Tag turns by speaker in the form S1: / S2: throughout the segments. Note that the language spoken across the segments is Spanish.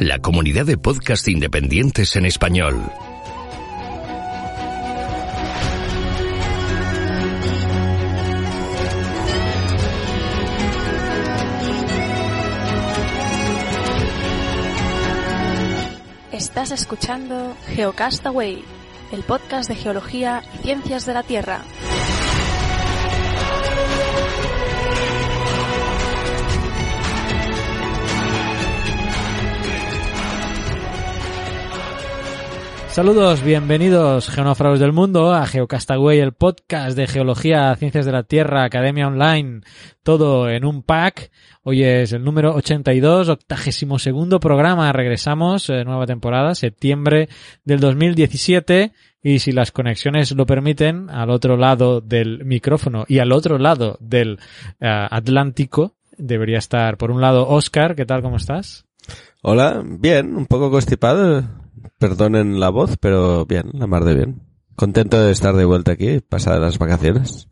S1: La comunidad de podcast independientes en español.
S2: Estás escuchando Geocastaway, el podcast de geología y ciencias de la Tierra.
S3: Saludos, bienvenidos geonófragos del mundo a Geocastaway, el podcast de geología, ciencias de la Tierra, Academia Online, todo en un pack. Hoy es el número 82, octagésimo segundo programa. Regresamos, eh, nueva temporada, septiembre del 2017. Y si las conexiones lo permiten, al otro lado del micrófono y al otro lado del eh, Atlántico debería estar, por un lado, Oscar. ¿Qué tal? ¿Cómo estás?
S4: Hola, bien, un poco constipado. Perdonen la voz, pero bien, la mar de bien. Contento de estar de vuelta aquí, pasadas las vacaciones.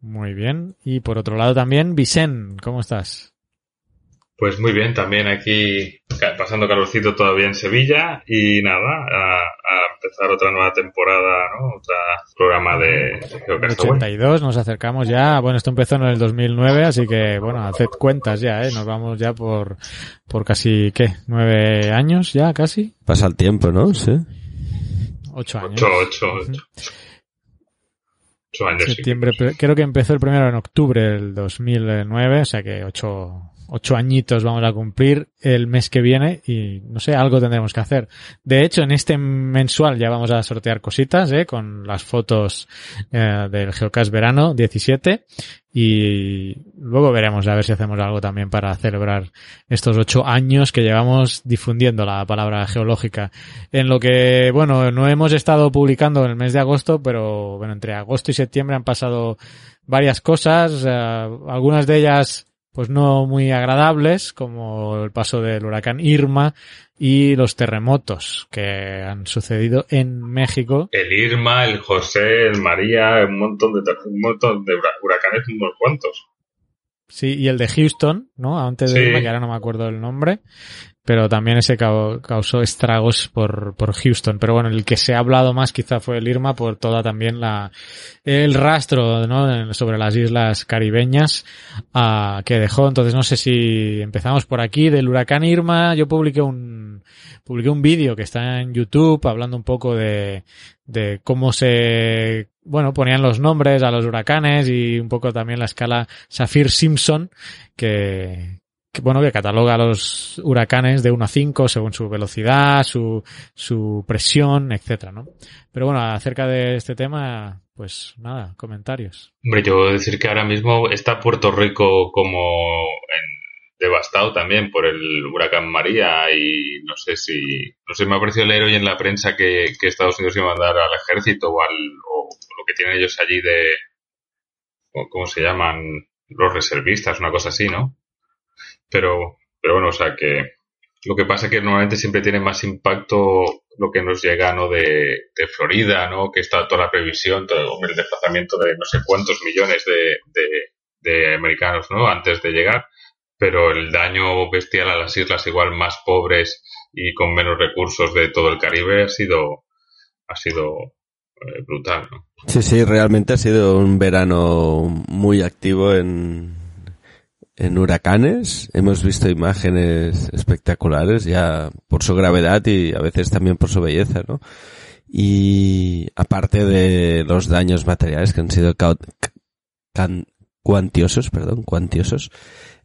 S3: Muy bien. Y por otro lado también, Vicen, ¿cómo estás?
S5: Pues muy bien, también aquí pasando calorcito todavía en Sevilla y nada, a, a empezar otra nueva temporada, ¿no? Otro programa de
S3: Geocastaway. 82, nos acercamos ya, bueno, esto empezó en el 2009, así que bueno, haced cuentas ya, ¿eh? Nos vamos ya por, por casi, ¿qué? ¿Nueve años ya casi?
S4: Pasa el tiempo, ¿no? Sí.
S3: Ocho años.
S5: Ocho, ocho, ocho. Ocho años.
S3: Septiembre, creo que empezó el primero en octubre del 2009, o sea que ocho, ocho añitos vamos a cumplir el mes que viene y no sé, algo tendremos que hacer. De hecho, en este mensual ya vamos a sortear cositas, ¿eh? Con las fotos eh, del Geocast Verano 17 y luego veremos a ver si hacemos algo también para celebrar estos ocho años que llevamos difundiendo la palabra geológica. En lo que, bueno, no hemos estado publicando en el mes de agosto, pero bueno, entre agosto y septiembre han pasado varias cosas, eh, algunas de ellas pues no muy agradables, como el paso del huracán Irma y los terremotos que han sucedido en México.
S5: El Irma, el José, el María, un montón de, un montón de huracanes, unos cuantos.
S3: Sí, y el de Houston, ¿no? Antes de
S5: Sí.
S3: Irma, que ahora no me acuerdo el nombre, pero también ese cau- causó estragos por, por Houston. Pero bueno, el que se ha hablado más quizá fue el Irma por toda también la, el rastro, ¿no? Sobre las islas caribeñas, ah, que dejó. Entonces no sé si empezamos por aquí del huracán Irma. Yo publiqué un, publiqué un vídeo que está en YouTube hablando un poco de, de cómo se, bueno, ponían los nombres a los huracanes y un poco también la escala Saffir-Simpson, que, que, bueno, que cataloga los huracanes de 1 a 5 según su velocidad, su, su presión, etcétera, ¿no? Pero bueno, acerca de este tema, pues nada, comentarios.
S5: Hombre, yo decir que ahora mismo está Puerto Rico como devastado también por el huracán María y no sé si, no sé, me ha parecido leer hoy en la prensa que, Estados Unidos iba a mandar al ejército o al, o lo que tienen ellos allí de, ¿cómo se llaman? Los reservistas, una cosa así, ¿no? Pero, pero bueno, o sea que lo que pasa es que normalmente siempre tiene más impacto lo que nos llega, ¿no? De, de Florida, ¿no? Que está toda la previsión, todo el desplazamiento de no sé cuántos millones de, de, de americanos, ¿no? Antes de llegar. Pero el daño bestial a las islas igual más pobres y con menos recursos de todo el Caribe ha sido, ha sido eh, brutal, ¿no?
S4: Sí, sí, realmente ha sido un verano muy activo en, en huracanes. Hemos visto imágenes espectaculares ya por su gravedad y a veces también por su belleza, ¿no? Y aparte de los daños materiales que han sido cuantiosos, perdón, cuantiosos,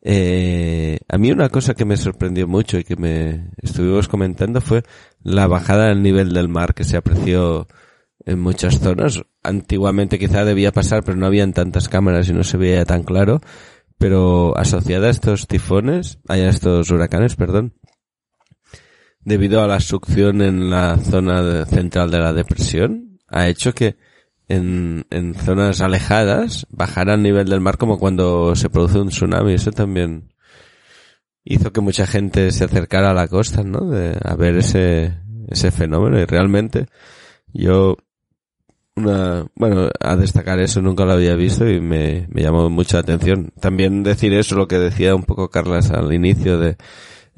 S4: eh, a mí una cosa que me sorprendió mucho y que me estuvimos comentando fue la bajada del nivel del mar que se apreció en muchas zonas. Antiguamente quizá debía pasar, pero no habían tantas cámaras y no se veía tan claro. Pero asociada a estos tifones, a estos huracanes, perdón, debido a la succión en la zona central de la depresión, ha hecho que en, en zonas alejadas bajara el nivel del mar como cuando se produce un tsunami. Eso también hizo que mucha gente se acercara a la costa, ¿no? De, a ver ese, ese fenómeno y realmente yo una, bueno, a destacar eso nunca lo había visto y me, me llamó mucho la atención. También decir eso, lo que decía un poco Carlas al inicio de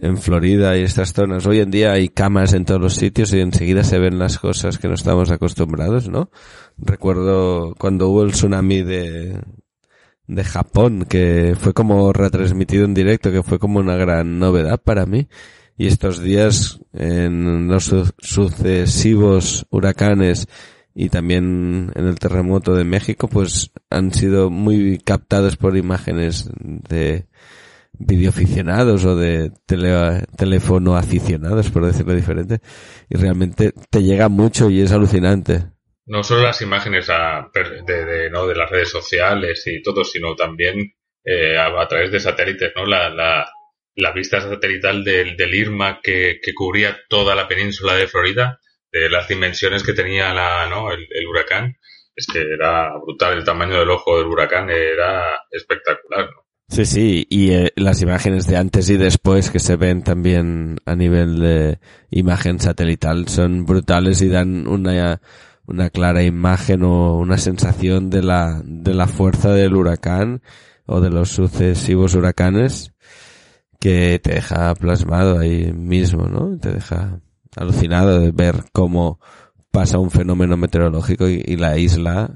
S4: en Florida y estas zonas. Hoy en día hay camas en todos los sitios y enseguida se ven las cosas que no estamos acostumbrados, ¿no? Recuerdo cuando hubo el tsunami de, de Japón, que fue como retransmitido en directo, que fue como una gran novedad para mí. Y estos días, en los sucesivos huracanes y también en el terremoto de México, pues han sido muy captados por imágenes de videoaficionados o de tele, teléfono aficionados, por decirlo diferente, y realmente te llega mucho y es alucinante.
S5: No solo las imágenes a, de, de, ¿no? de las redes sociales y todo, sino también eh, a, a, través de satélites, ¿no? La, la, la vista satelital del, del Irma que, que, cubría toda la península de Florida, de las dimensiones que tenía la, ¿no? el, el huracán, es que era brutal, el tamaño del ojo del huracán era espectacular, ¿no?
S4: Sí, sí, y eh, las imágenes de antes y después que se ven también a nivel de imagen satelital son brutales y dan una, una clara imagen o una sensación de la, de la fuerza del huracán o de los sucesivos huracanes que te deja plasmado ahí mismo, ¿no? Te deja alucinado de ver cómo pasa un fenómeno meteorológico y, y la isla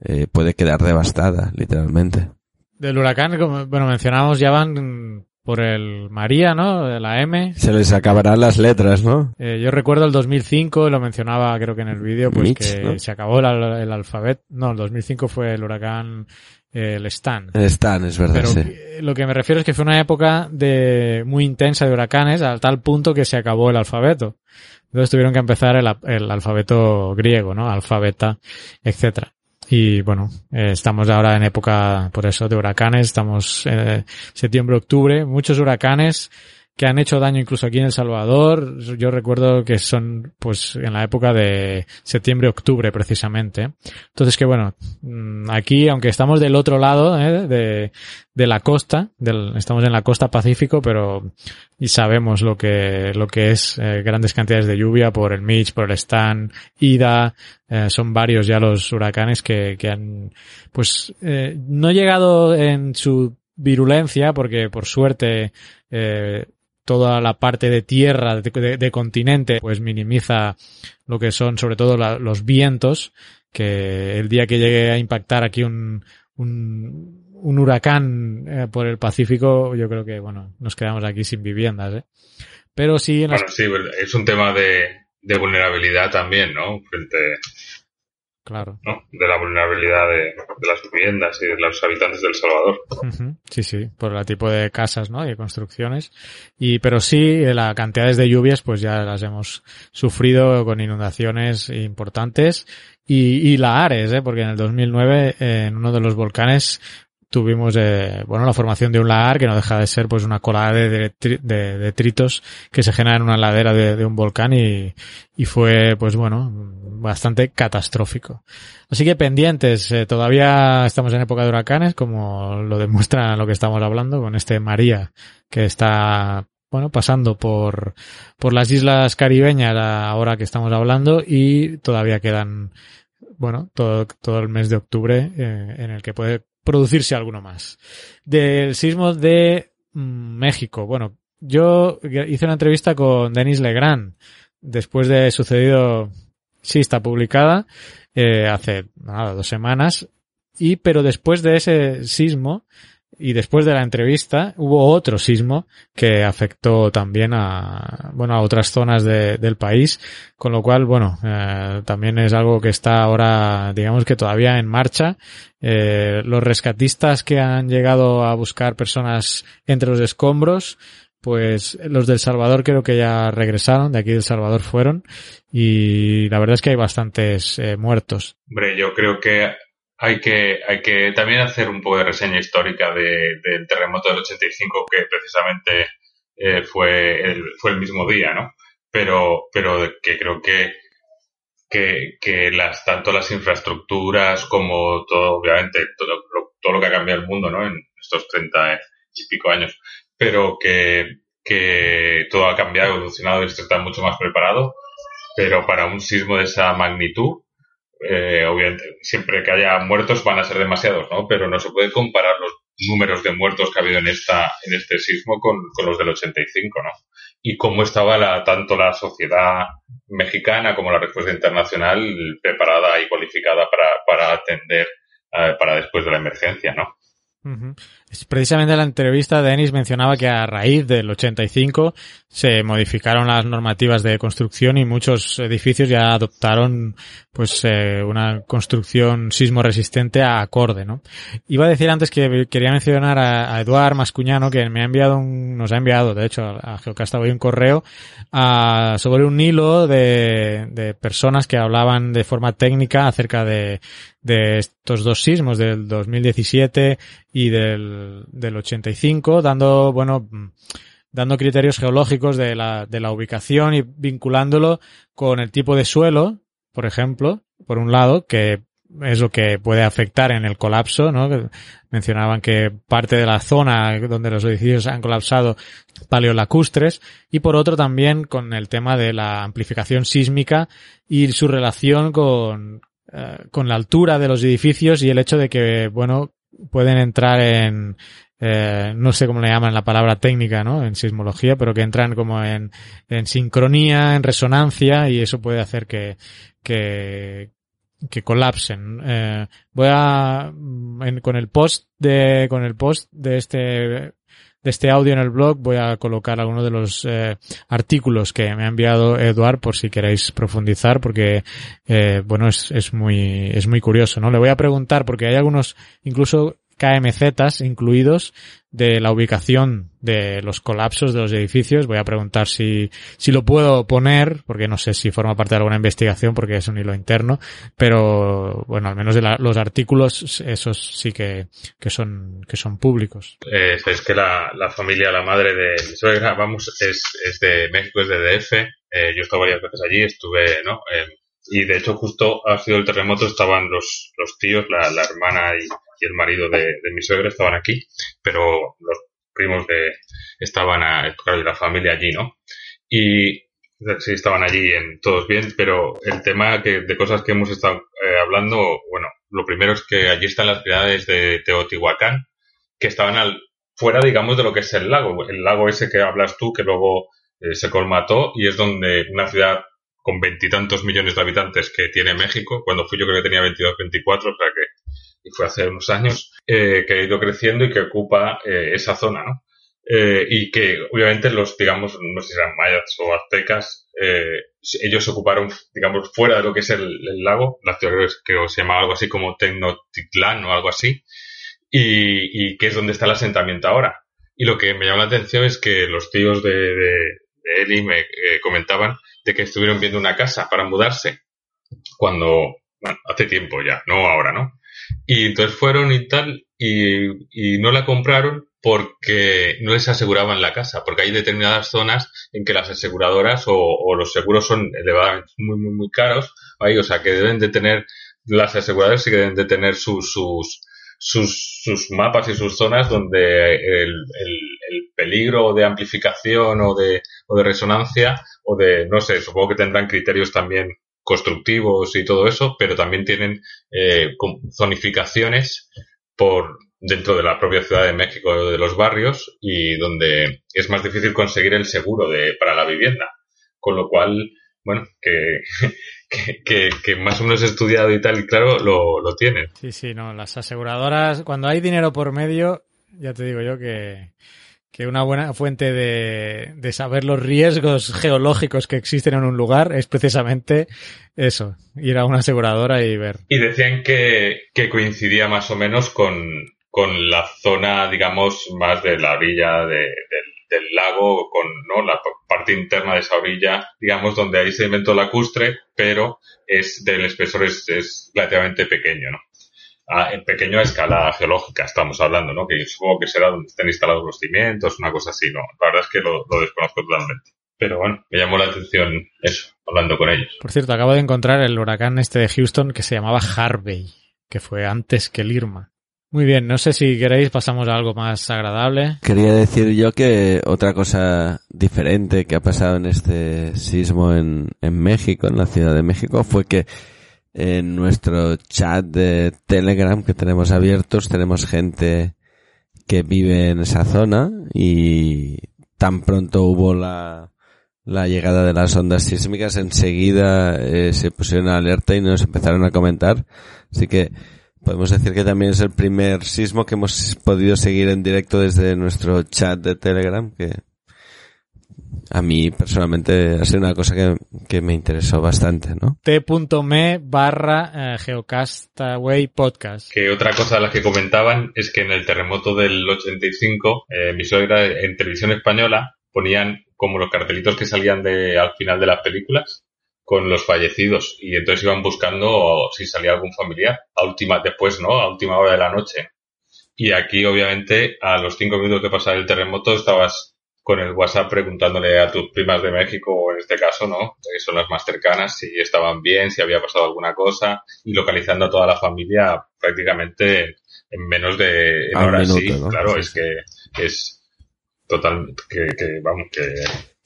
S4: eh, puede quedar devastada, literalmente.
S3: Del huracán, como bueno, mencionamos, ya van por el María, ¿no? De la M.
S4: Se les acabarán las letras, ¿no?
S3: Eh, yo recuerdo el 2005, lo mencionaba creo que en el vídeo, pues
S4: Mitch,
S3: que
S4: ¿no?
S3: se acabó el, el alfabeto. No, el 2005 fue el huracán, el Stan.
S4: El Stan, es verdad,
S3: Pero
S4: sí.
S3: lo que me refiero es que fue una época de muy intensa de huracanes, a tal punto que se acabó el alfabeto. Entonces tuvieron que empezar el, el alfabeto griego, ¿no? Alfabeta, etcétera. Y bueno, eh, estamos ahora en época, por eso, de huracanes. Estamos eh, septiembre, octubre. Muchos huracanes que han hecho daño incluso aquí en El Salvador. Yo recuerdo que son, pues, en la época de septiembre, octubre, precisamente. Entonces, que bueno, mm, aquí, aunque estamos del otro lado, ¿eh? de, de la costa, del, estamos en la costa Pacífico, pero y sabemos lo que, lo que es eh, grandes cantidades de lluvia por el Mitch, por el Stan, Ida, eh, son varios ya los huracanes que, que han, pues, eh, no llegado en su virulencia, porque por suerte, eh, toda la parte de tierra, de, de- de continente, pues minimiza lo que son sobre todo la- los vientos, que el día que llegue a impactar aquí un, un, un huracán eh, por el Pacífico, yo creo que, bueno, nos quedamos aquí sin viviendas, ¿eh? Pero sí,
S5: sí, es un tema de, de vulnerabilidad también, ¿no? Frente,
S3: Claro.
S5: ¿no? De la vulnerabilidad de, de las viviendas y de los habitantes del Salvador.
S3: Sí, sí, por el tipo de casas, ¿no? Y de construcciones. Y, pero sí, eh, las cantidades de lluvias, pues ya las hemos sufrido con inundaciones importantes. Y, y la Ares, ¿eh? Porque en el 2009, eh, en uno de los volcanes, tuvimos, eh, bueno, la formación de un lagar que no deja de ser, pues, una colada de, detri- de detritos que se genera en una ladera de, de un volcán y, y fue, pues, bueno, bastante catastrófico. Así que pendientes, eh, todavía estamos en época de huracanes, como lo demuestra lo que estamos hablando con este María que está, bueno, pasando por, por las islas caribeñas ahora que estamos hablando y todavía quedan, bueno, todo, todo el mes de octubre eh, en el que puede producirse alguno más. Del sismo de mm, México, bueno, yo hice una entrevista con Denis Legrand después de sucedido, sí está publicada, eh, hace nada, dos semanas, y pero después de ese sismo y después de la entrevista hubo otro sismo que afectó también a bueno a otras zonas de- del país con lo cual bueno eh, también es algo que está ahora digamos que todavía en marcha Eh, los rescatistas que han llegado a buscar personas entre los escombros pues los del Salvador creo que ya regresaron, de aquí del Salvador fueron, y la verdad es que hay bastantes eh, muertos.
S5: Hombre, yo creo que hay que, hay que también hacer un poco de reseña histórica de, del terremoto del 85, que precisamente eh, fue, el, fue el mismo día, ¿no? Pero, pero que creo que, que, que las, tanto las infraestructuras como todo, obviamente, todo todo lo que ha cambiado el mundo, ¿no? En estos 30 y pico años, pero que, que todo ha cambiado, evolucionado y está mucho más preparado, pero para un sismo de esa magnitud, eh, obviamente, siempre que haya muertos van a ser demasiados, ¿no? Pero no se puede comparar los, números de muertos que ha habido en esta en este sismo con, con los del 85, ¿no? Y cómo estaba la, tanto la sociedad mexicana como la respuesta internacional preparada y cualificada para, para atender eh, para después de la emergencia, ¿no?
S3: Precisamente en la entrevista Denis mencionaba que a raíz del 85 se modificaron las normativas de construcción y muchos edificios ya adoptaron pues eh, una construcción sismo resistente a acorde, ¿no? Iba a decir antes que quería mencionar a, Eduard Mascuñano que me ha enviado un, nos ha enviado de hecho a, a hoy un correo sobre un hilo de, de personas que hablaban de forma técnica acerca de, de estos dos sismos del 2017 y del, del 85, dando, bueno, dando criterios geológicos de la, de la ubicación y vinculándolo con el tipo de suelo, por ejemplo, por un lado, que es lo que puede afectar en el colapso, ¿no? Mencionaban que parte de la zona donde los edificios han colapsado paleolacustres y por otro también con el tema de la amplificación sísmica y su relación con, eh, con la altura de los edificios y el hecho de que, bueno, pueden entrar en, eh, no sé cómo le llaman la palabra técnica, ¿no? En sismología, pero que entran como en, en sincronía, en resonancia y eso puede hacer que, que, que colapsen. Eh, voy a, con el post de, con el post de este de este audio en el blog voy a colocar algunos de los eh, artículos que me ha enviado Eduard por si queréis profundizar porque eh, bueno es, es muy es muy curioso no le voy a preguntar porque hay algunos incluso KMZs incluidos de la ubicación de los colapsos de los edificios. Voy a preguntar si, si lo puedo poner, porque no sé si forma parte de alguna investigación, porque es un hilo interno, pero bueno, al menos de los artículos, esos sí que, que son, que son públicos.
S5: Eh, es que la, la familia, la madre de mi suegra, vamos, es, es de México, es de DF. Eh, yo he varias veces allí, estuve, ¿no? y de hecho justo ha sido el terremoto, estaban los, los tíos, la, la hermana y, y, el marido de, de, mi suegra estaban aquí, pero los primos de estaban a de la familia allí, ¿no? Y sí estaban allí en todos bien, pero el tema que, de cosas que hemos estado eh, hablando, bueno, lo primero es que allí están las ciudades de Teotihuacán, que estaban al, fuera, digamos, de lo que es el lago, el lago ese que hablas tú, que luego eh, se colmató y es donde una ciudad con veintitantos millones de habitantes que tiene México. Cuando fui yo creo que tenía 22, 24, o sea que y fue hace unos años, eh, que ha ido creciendo y que ocupa eh, esa zona, ¿no? Eh, y que obviamente los, digamos, no sé si eran mayas o aztecas, eh, ellos ocuparon, digamos, fuera de lo que es el, el lago, la ciudad que se llama algo así como Tenochtitlán o algo así, y, y que es donde está el asentamiento ahora. Y lo que me llama la atención es que los tíos de, de, de Eli me eh, comentaban de que estuvieron viendo una casa para mudarse cuando, bueno, hace tiempo ya, no ahora, ¿no? Y entonces fueron y tal, y, y no la compraron porque no les aseguraban la casa, porque hay determinadas zonas en que las aseguradoras o, o los seguros son elevadamente muy, muy, muy caros, ahí, o sea, que deben de tener, las aseguradoras sí que deben de tener sus, sus, sus, sus mapas y sus zonas donde el, el, el peligro de amplificación o de, o de resonancia o de, no sé, supongo que tendrán criterios también constructivos y todo eso, pero también tienen eh, zonificaciones por dentro de la propia Ciudad de México de los barrios y donde es más difícil conseguir el seguro de, para la vivienda. Con lo cual, bueno, que, que, más o menos estudiado y tal, y claro, lo, lo tienen.
S3: Sí, sí, no, las aseguradoras, cuando hay dinero por medio, ya te digo yo que, que una buena fuente de, de, saber los riesgos geológicos que existen en un lugar es precisamente eso, ir a una aseguradora y ver.
S5: Y decían que, que coincidía más o menos con, con la zona, digamos, más de la orilla de, del, del, lago, con ¿no? la parte interna de esa orilla, digamos, donde hay sedimento lacustre, pero es del espesor es, es relativamente pequeño, ¿no? A, en pequeño a escala geológica estamos hablando, ¿no? Que supongo que será donde estén instalados los cimientos, una cosa así, ¿no? La verdad es que lo, lo desconozco totalmente. Pero bueno, me llamó la atención eso, hablando con ellos.
S3: Por cierto, acabo de encontrar el huracán este de Houston que se llamaba Harvey, que fue antes que el Irma. Muy bien, no sé si queréis pasamos a algo más agradable.
S4: Quería decir yo que otra cosa diferente que ha pasado en este sismo en, en México, en la Ciudad de México, fue que en nuestro chat de Telegram que tenemos abiertos tenemos gente que vive en esa zona y tan pronto hubo la, la llegada de las ondas sísmicas, enseguida eh, se pusieron alerta y nos empezaron a comentar. Así que podemos decir que también es el primer sismo que hemos podido seguir en directo desde nuestro chat de Telegram, que a mí personalmente ha sido una cosa que, que me interesó bastante, ¿no?
S3: T.me barra eh, Geocastaway Podcast.
S5: Que otra cosa de las que comentaban es que en el terremoto del 85, eh, mi suegra en televisión española ponían como los cartelitos que salían de al final de las películas con los fallecidos y entonces iban buscando si salía algún familiar a última después no a última hora de la noche y aquí obviamente a los cinco minutos de pasar el terremoto estabas con el WhatsApp preguntándole a tus primas de México, o en este caso, ¿no? Que son las más cercanas, si estaban bien, si había pasado alguna cosa, y localizando a toda la familia prácticamente en menos de en horas.
S4: minuto,
S5: sí,
S4: ¿no?
S5: claro, es que es total, que, que vamos, que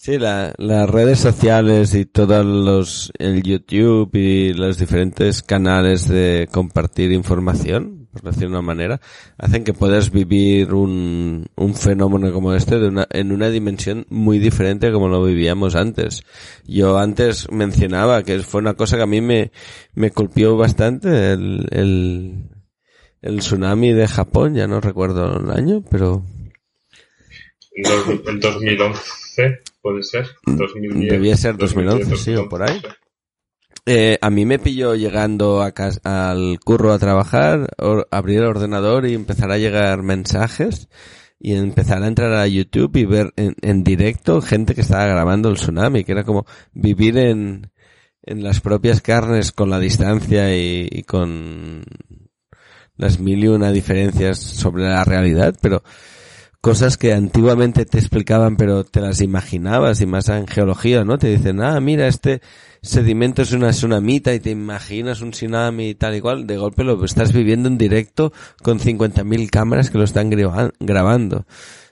S4: Sí, la- las redes sociales y todos los, el YouTube y los diferentes canales de compartir información, por decir de una manera, hacen que puedas vivir un, un fenómeno como este de una, en una dimensión muy diferente a como lo vivíamos antes. Yo antes mencionaba que fue una cosa que a mí me, me culpió bastante el, el, el tsunami de Japón, ya no recuerdo el año, pero
S5: en 2011 puede ser. 2010,
S4: Debía ser 2011, sí, o por ahí. Eh, a mí me pilló llegando a al curro a trabajar, abrir el ordenador y empezar a llegar mensajes y empezar a entrar a YouTube y ver en, en directo gente que estaba grabando el tsunami, que era como vivir en, en las propias carnes con la distancia y, y con las mil y una diferencias sobre la realidad, pero cosas que antiguamente te explicaban pero te las imaginabas y más en geología, ¿no? Te dicen, ah, mira, este sedimento es una tsunamita y te imaginas un tsunami y tal y cual, de golpe lo estás viviendo en directo con 50.000 cámaras que lo están graba- grabando.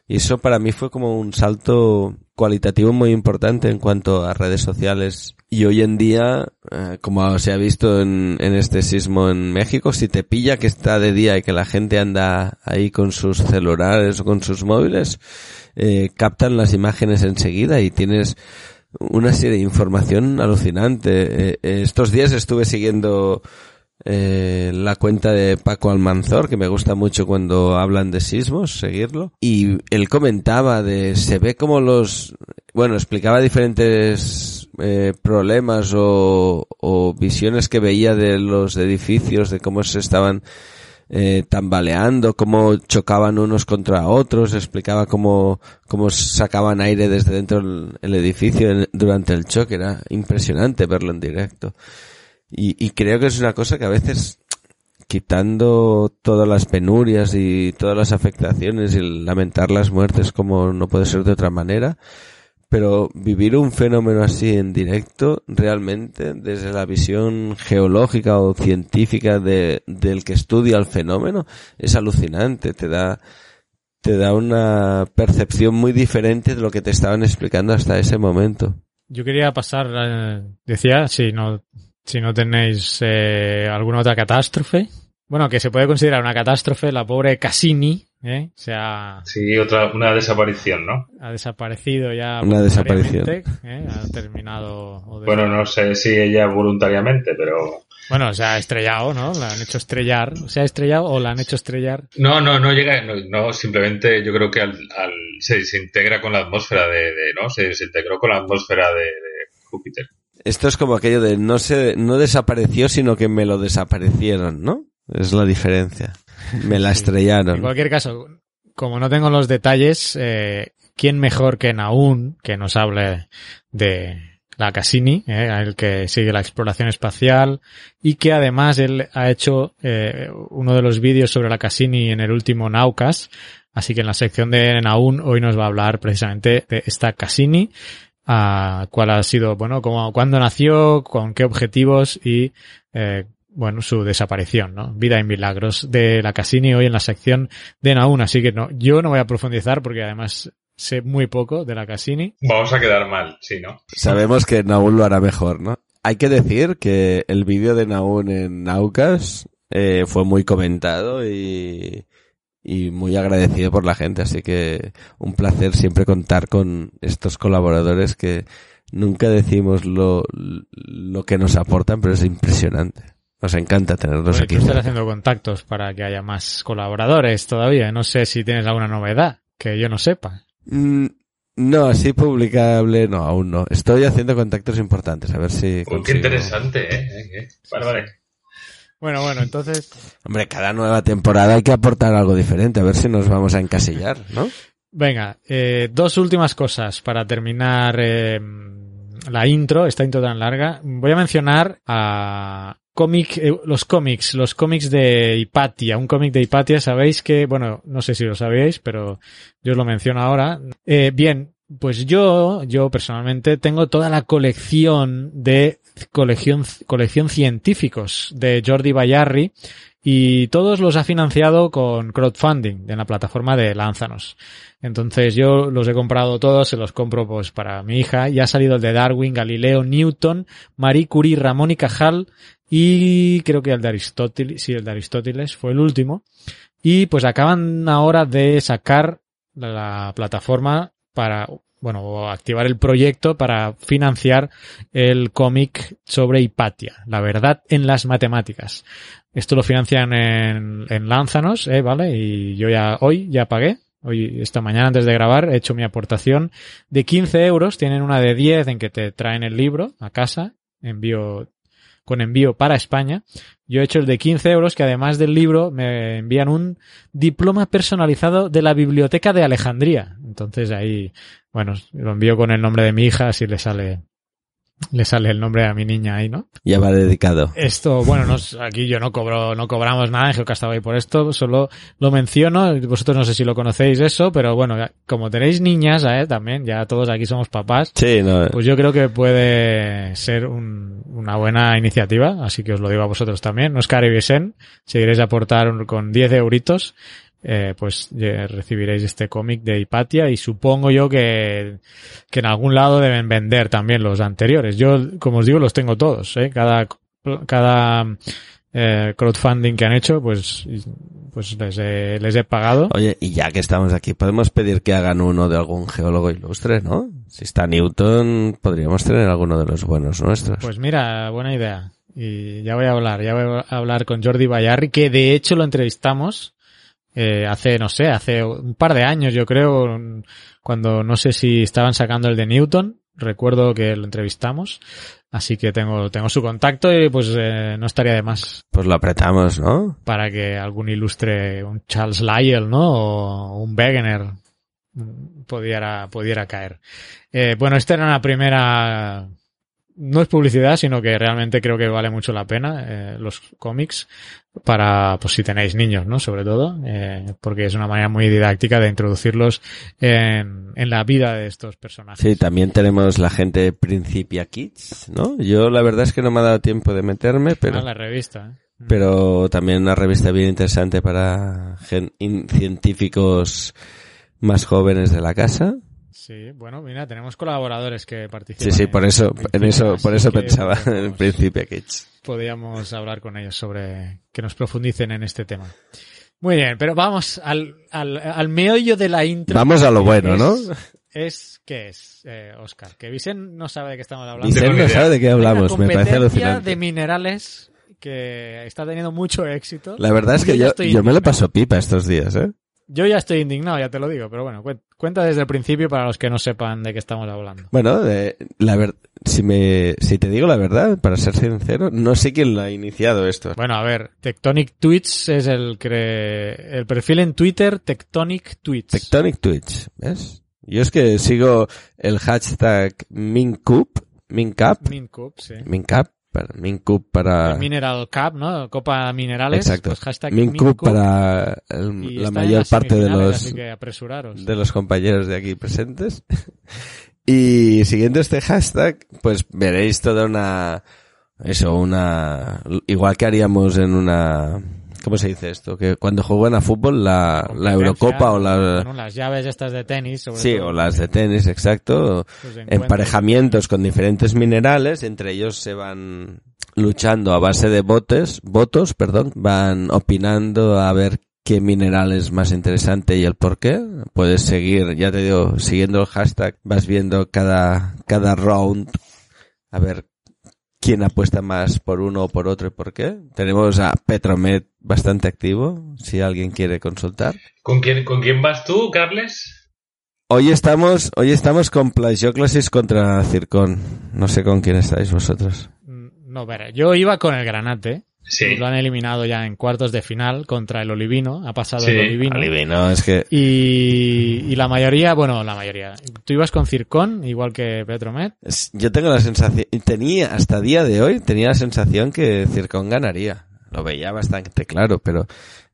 S4: Y eso para mí fue como un salto cualitativo muy importante en cuanto a redes sociales. Y hoy en día, eh, como se ha visto en, en este sismo en México, si te pilla que está de día y que la gente anda ahí con sus celulares o con sus móviles, eh, captan las imágenes enseguida y tienes una serie de información alucinante. Eh, eh, estos días estuve siguiendo eh, la cuenta de Paco Almanzor, que me gusta mucho cuando hablan de sismos, seguirlo. Y él comentaba de, se ve como los, bueno, explicaba diferentes eh, problemas o, o visiones que veía de los edificios, de cómo se estaban eh, tambaleando, cómo chocaban unos contra otros, explicaba cómo, cómo sacaban aire desde dentro del el edificio durante el choque, era impresionante verlo en directo. Y, y creo que es una cosa que a veces, quitando todas las penurias y todas las afectaciones y lamentar las muertes como no puede ser de otra manera, pero vivir un fenómeno así en directo, realmente, desde la visión geológica o científica de, del que estudia el fenómeno, es alucinante, te da, te da una percepción muy diferente de lo que te estaban explicando hasta ese momento.
S3: Yo quería pasar, eh, decía, si no, si no tenéis eh, alguna otra catástrofe. Bueno, que se puede considerar una catástrofe, la pobre Cassini, ¿eh? se ha,
S5: Sí, otra, una desaparición, ¿no?
S3: ha desaparecido ya.
S4: Una desaparición.
S3: ¿eh? Ha terminado. o de-
S5: Bueno, no sé si ella voluntariamente, pero...
S3: Bueno, se ha estrellado, ¿no? La han hecho estrellar. ¿Se ha estrellado o la han hecho estrellar?
S5: No, no, no llega, no, no, simplemente yo creo que al, al- se, se integra con la atmósfera de, de- ¿no? Se, se integró con la atmósfera de, de Júpiter.
S4: Esto es como aquello de no se, no desapareció, sino que me lo desaparecieron, ¿no? Es la diferencia. Me la
S3: En
S4: estrellaron.
S3: cualquier caso, como no tengo los detalles, eh, ¿quién mejor que Naún, que nos hable de la Cassini, eh, el que sigue la exploración espacial y que además él ha hecho eh, uno de los vídeos sobre la Cassini en el último Naucas, así que en la sección de Naún hoy nos va a hablar precisamente de esta Cassini, a cuál ha sido, bueno, cómo, cuándo nació, con qué objetivos y eh, bueno, su desaparición, ¿no? Vida y milagros de la Cassini hoy en la sección de Naún, así que no, yo no voy a profundizar porque además sé muy poco de la Cassini.
S5: Vamos a quedar mal, sí, ¿no?
S4: Sabemos que Naún lo hará mejor, ¿no? Hay que decir que el vídeo de Naún en Naucas eh, fue muy comentado y, y muy agradecido por la gente, así que un placer siempre contar con estos colaboradores que nunca decimos lo, lo que nos aportan, pero es impresionante. Nos encanta tenerlos
S3: Bueno,
S4: aquí.
S3: estás haciendo contactos para que haya más colaboradores todavía. No sé si tienes alguna novedad que yo no sepa.
S4: Mm, No, así publicable, no, aún no. Estoy haciendo contactos importantes, a ver si
S5: Uy, qué interesante, ¿eh? Eh, eh. Vale.
S3: Bueno, bueno, entonces,
S4: Hombre, cada nueva temporada hay que aportar algo diferente, a ver si nos vamos a encasillar, ¿no?
S3: venga, eh, dos últimas cosas para terminar eh, la intro, esta intro tan larga. Voy a mencionar a cómic, eh, los cómics, los cómics de Hipatia. Un cómic de Hipatia, sabéis que, bueno, no sé si lo sabíais, pero yo os lo menciono ahora. Eh, bien, pues yo, yo personalmente tengo toda la colección de colección, colección científicos de Jordi Bayarri y todos los ha financiado con crowdfunding en la plataforma de Lánzanos. Entonces yo los he comprado todos, se los compro pues para mi hija. Ya ha salido el de Darwin, Galileo, Newton, Marie Curie, Ramón y Cajal y creo que el de Aristóteles, sí, el de Aristóteles fue el último. Y pues acaban ahora de sacar la plataforma para, bueno, activar el proyecto para financiar el cómic sobre Hipatia, la verdad en las matemáticas. Esto lo financian en, en ¿eh? ¿vale? Y yo ya, hoy ya pagué. Hoy, esta mañana antes de grabar, he hecho mi aportación de 15 euros. Tienen una de 10 en que te traen el libro a casa. Envío, con envío para España. Yo he hecho el de 15 euros que además del libro me envían un diploma personalizado de la biblioteca de Alejandría. Entonces ahí, bueno, lo envío con el nombre de mi hija, así le sale, le sale el nombre a mi niña ahí, ¿no?
S4: Ya va dedicado.
S3: Esto, bueno, no, aquí yo no cobro, no cobramos nada en Geocastaway por esto, solo lo menciono, vosotros no sé si lo conocéis eso, pero bueno, como tenéis niñas, ¿eh? también, ya todos aquí somos papás,
S4: Sí, no,
S3: pues yo creo que puede ser un- una buena iniciativa, así que os lo digo a vosotros también. No os Vicen, si queréis aportar con 10 euritos, eh, pues recibiréis este cómic de Hipatia y supongo yo que, que en algún lado deben vender también los anteriores. Yo, como os digo, los tengo todos, ¿eh? Cada, cada eh, crowdfunding que han hecho, pues, pues les he, les he pagado.
S4: Oye, y ya que estamos aquí, podemos pedir que hagan uno de algún geólogo ilustre, ¿no? Si está Newton, podríamos tener alguno de los buenos nuestros.
S3: Pues mira, buena idea. Y ya voy a hablar, ya voy a hablar con Jordi Bayarri, que de hecho lo entrevistamos eh, hace, no sé, hace un par de años, yo creo, cuando no sé si estaban sacando el de Newton. Recuerdo que lo entrevistamos. Así que tengo, tengo su contacto y pues eh, no estaría de más
S4: Pues lo apretamos, ¿no?
S3: para que algún ilustre, un Charles Lyell, ¿no? O un Wegener pudiera, pudiera caer. Eh, bueno, esta era una primera, no es publicidad, sino que realmente creo que vale mucho la pena, eh, los cómics, para, pues si tenéis niños, ¿no? Sobre todo, eh, porque es una manera muy didáctica de introducirlos en, en la vida de estos personajes.
S4: Sí, también tenemos la gente Principia Kids, ¿no? Yo la verdad es que no me ha dado tiempo de meterme, pero...
S3: Ah, la revista, ¿eh?
S4: pero también una revista bien interesante para gen- científicos más jóvenes de la casa.
S3: Sí, bueno, mira, tenemos colaboradores que participan.
S4: Sí, sí,
S3: en-
S4: por eso, en eso, por eso
S3: que
S4: pensaba en Principia Kids.
S3: podíamos hablar con ellos sobre que nos profundicen en este tema. Muy bien, pero vamos al, al, al meollo de la intro.
S4: Vamos a lo bueno,
S3: Es-
S4: ¿no?
S3: Es, ¿qué es, eh, Oscar? Que Vicen no sabe de qué estamos hablando.
S5: Tengo
S4: no sabe de qué
S3: Hay una
S4: hablamos, me parece
S3: competencia
S4: alucinante.
S3: de minerales que está teniendo mucho éxito.
S4: La verdad es que
S3: Yo ya
S4: yo,
S3: estoy
S4: yo me lo paso pipa estos días, ¿eh?
S3: Yo ya estoy indignado, ya te lo digo, pero bueno, cuen- cuenta desde el principio para los que no sepan de qué estamos hablando.
S4: Bueno, de- la ver, si me, si te digo la verdad, para ser sincero, no sé quién lo ha iniciado esto.
S3: Bueno, a ver, Tectonic Tweets es el que el perfil en Twitter Tectonic Tweets.
S4: Tectonic Twitch, ¿ves? Yo es que sigo el hashtag MinCup, MinCap,
S3: Mincup, sí.
S4: MinCap, para, MinCup para,
S3: El Mineral Cup, ¿no? Copa Minerales.
S4: Exacto.
S3: Pues hashtag
S4: MinCup para el- la mayor parte de los, de los compañeros de aquí presentes. y siguiendo este hashtag, pues veréis toda una, eso, una, igual que haríamos en una, ¿cómo se dice esto? Que cuando juegan a fútbol, la, la Eurocopa o la,
S3: bueno, las llaves estas de tenis. Sobre
S4: sí,
S3: todo,
S4: o las de tenis, exacto,
S3: pues,
S4: emparejamientos con diferentes minerales, entre ellos se van luchando a base de botes, votos, perdón, van opinando a ver qué mineral es más interesante y el por qué. Puedes seguir, ya te digo, siguiendo el hashtag, vas viendo cada, cada round a ver quién apuesta más por uno o por otro y por qué. Tenemos a Petromed bastante activo, si alguien quiere consultar.
S5: ¿Con quién, con quién vas tú, Carles?
S4: Hoy estamos, hoy estamos con Plagioclasis contra Circon. No sé con quién estáis vosotros.
S3: Mm, No, veré, yo iba con el Granate.
S5: Sí.
S3: Lo han eliminado ya en cuartos de final contra el Olivino. Ha pasado
S5: Sí,
S3: el Olivino.
S4: Adivino, es que
S3: Y, y la mayoría, bueno, la mayoría. Tú ibas con Circon, igual que Petromed.
S4: es- yo tengo la sensación, y tenía hasta día de hoy, tenía la sensación que Circon ganaría. Lo veía bastante claro, pero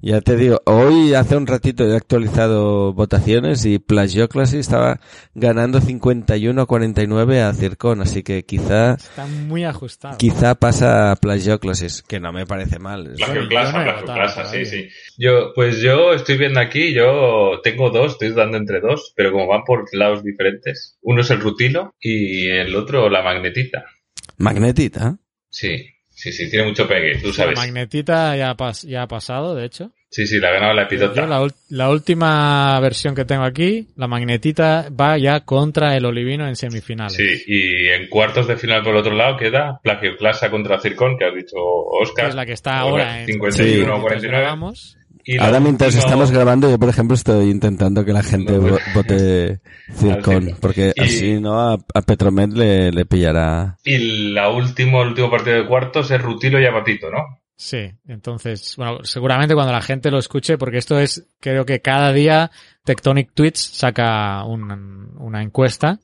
S4: ya te digo, hoy hace un ratito he actualizado votaciones y Plagioclasis estaba ganando 51-49 a Circon, así que quizá,
S3: Está muy ajustado.
S4: quizá pasa a Plagioclasis, que no me parece mal. Es-
S5: Plagio
S3: yo
S5: Plaza,
S3: no he
S5: Plagio
S3: votado
S5: Plaza, sí, sí. Yo, pues yo estoy viendo aquí, yo tengo dos, estoy dudando entre dos, pero como van por lados diferentes. Uno es el rutilo y el otro la magnetita.
S4: Magnetita.
S5: Sí, sí, sí, tiene mucho pegue, tú
S3: La
S5: sabes.
S3: magnetita ya, pas- ya ha pasado, de hecho.
S5: Sí, sí, la ha ganado la
S3: Yo
S5: epidota.
S3: la, la última versión que tengo aquí, la magnetita va ya contra el Olivino en semifinales.
S5: Sí, y en cuartos de final por el otro lado queda Plagio Clasa contra Circon, que has dicho
S3: que
S5: Oscar.
S3: es la que está ahora en
S5: 51
S3: mientras
S5: 49.
S3: grabamos.
S5: Y
S4: Ahora mientras
S5: última-
S4: estamos grabando, yo por ejemplo estoy intentando que la gente
S5: No,
S4: vote Circon,
S5: Circon.
S4: porque
S5: Y-
S4: así no a, a Petromed le, le pillará.
S5: Y la último, el último partido de cuartos es Rutilo y Apatito, ¿no?
S3: Sí, entonces, bueno, seguramente cuando la gente lo escuche, porque esto es, creo que cada día Tectonic Tweets saca un- una encuesta.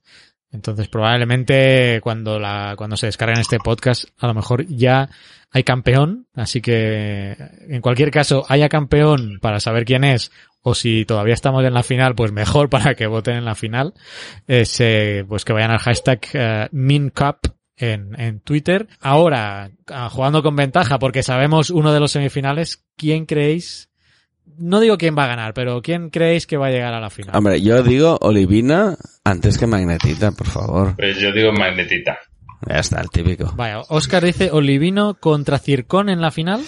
S3: Entonces, probablemente cuando la, cuando se descarguen este podcast, a lo mejor ya hay campeón. Así que, en cualquier caso, haya campeón para saber quién es, o si todavía estamos en la final, pues mejor para que voten en la final. Eh, pues que vayan al hashtag eh, MinCup en, en Twitter. Ahora, ah, jugando con ventaja, porque sabemos uno de los semifinales, ¿quién creéis? No digo quién va a ganar, pero ¿quién creéis que va a llegar a la final?
S4: Hombre, yo digo Olivina antes que Magnetita, por favor.
S5: Pues yo digo Magnetita.
S4: Ya está, el típico.
S3: Vaya, Oscar dice Olivino contra Circón en la final.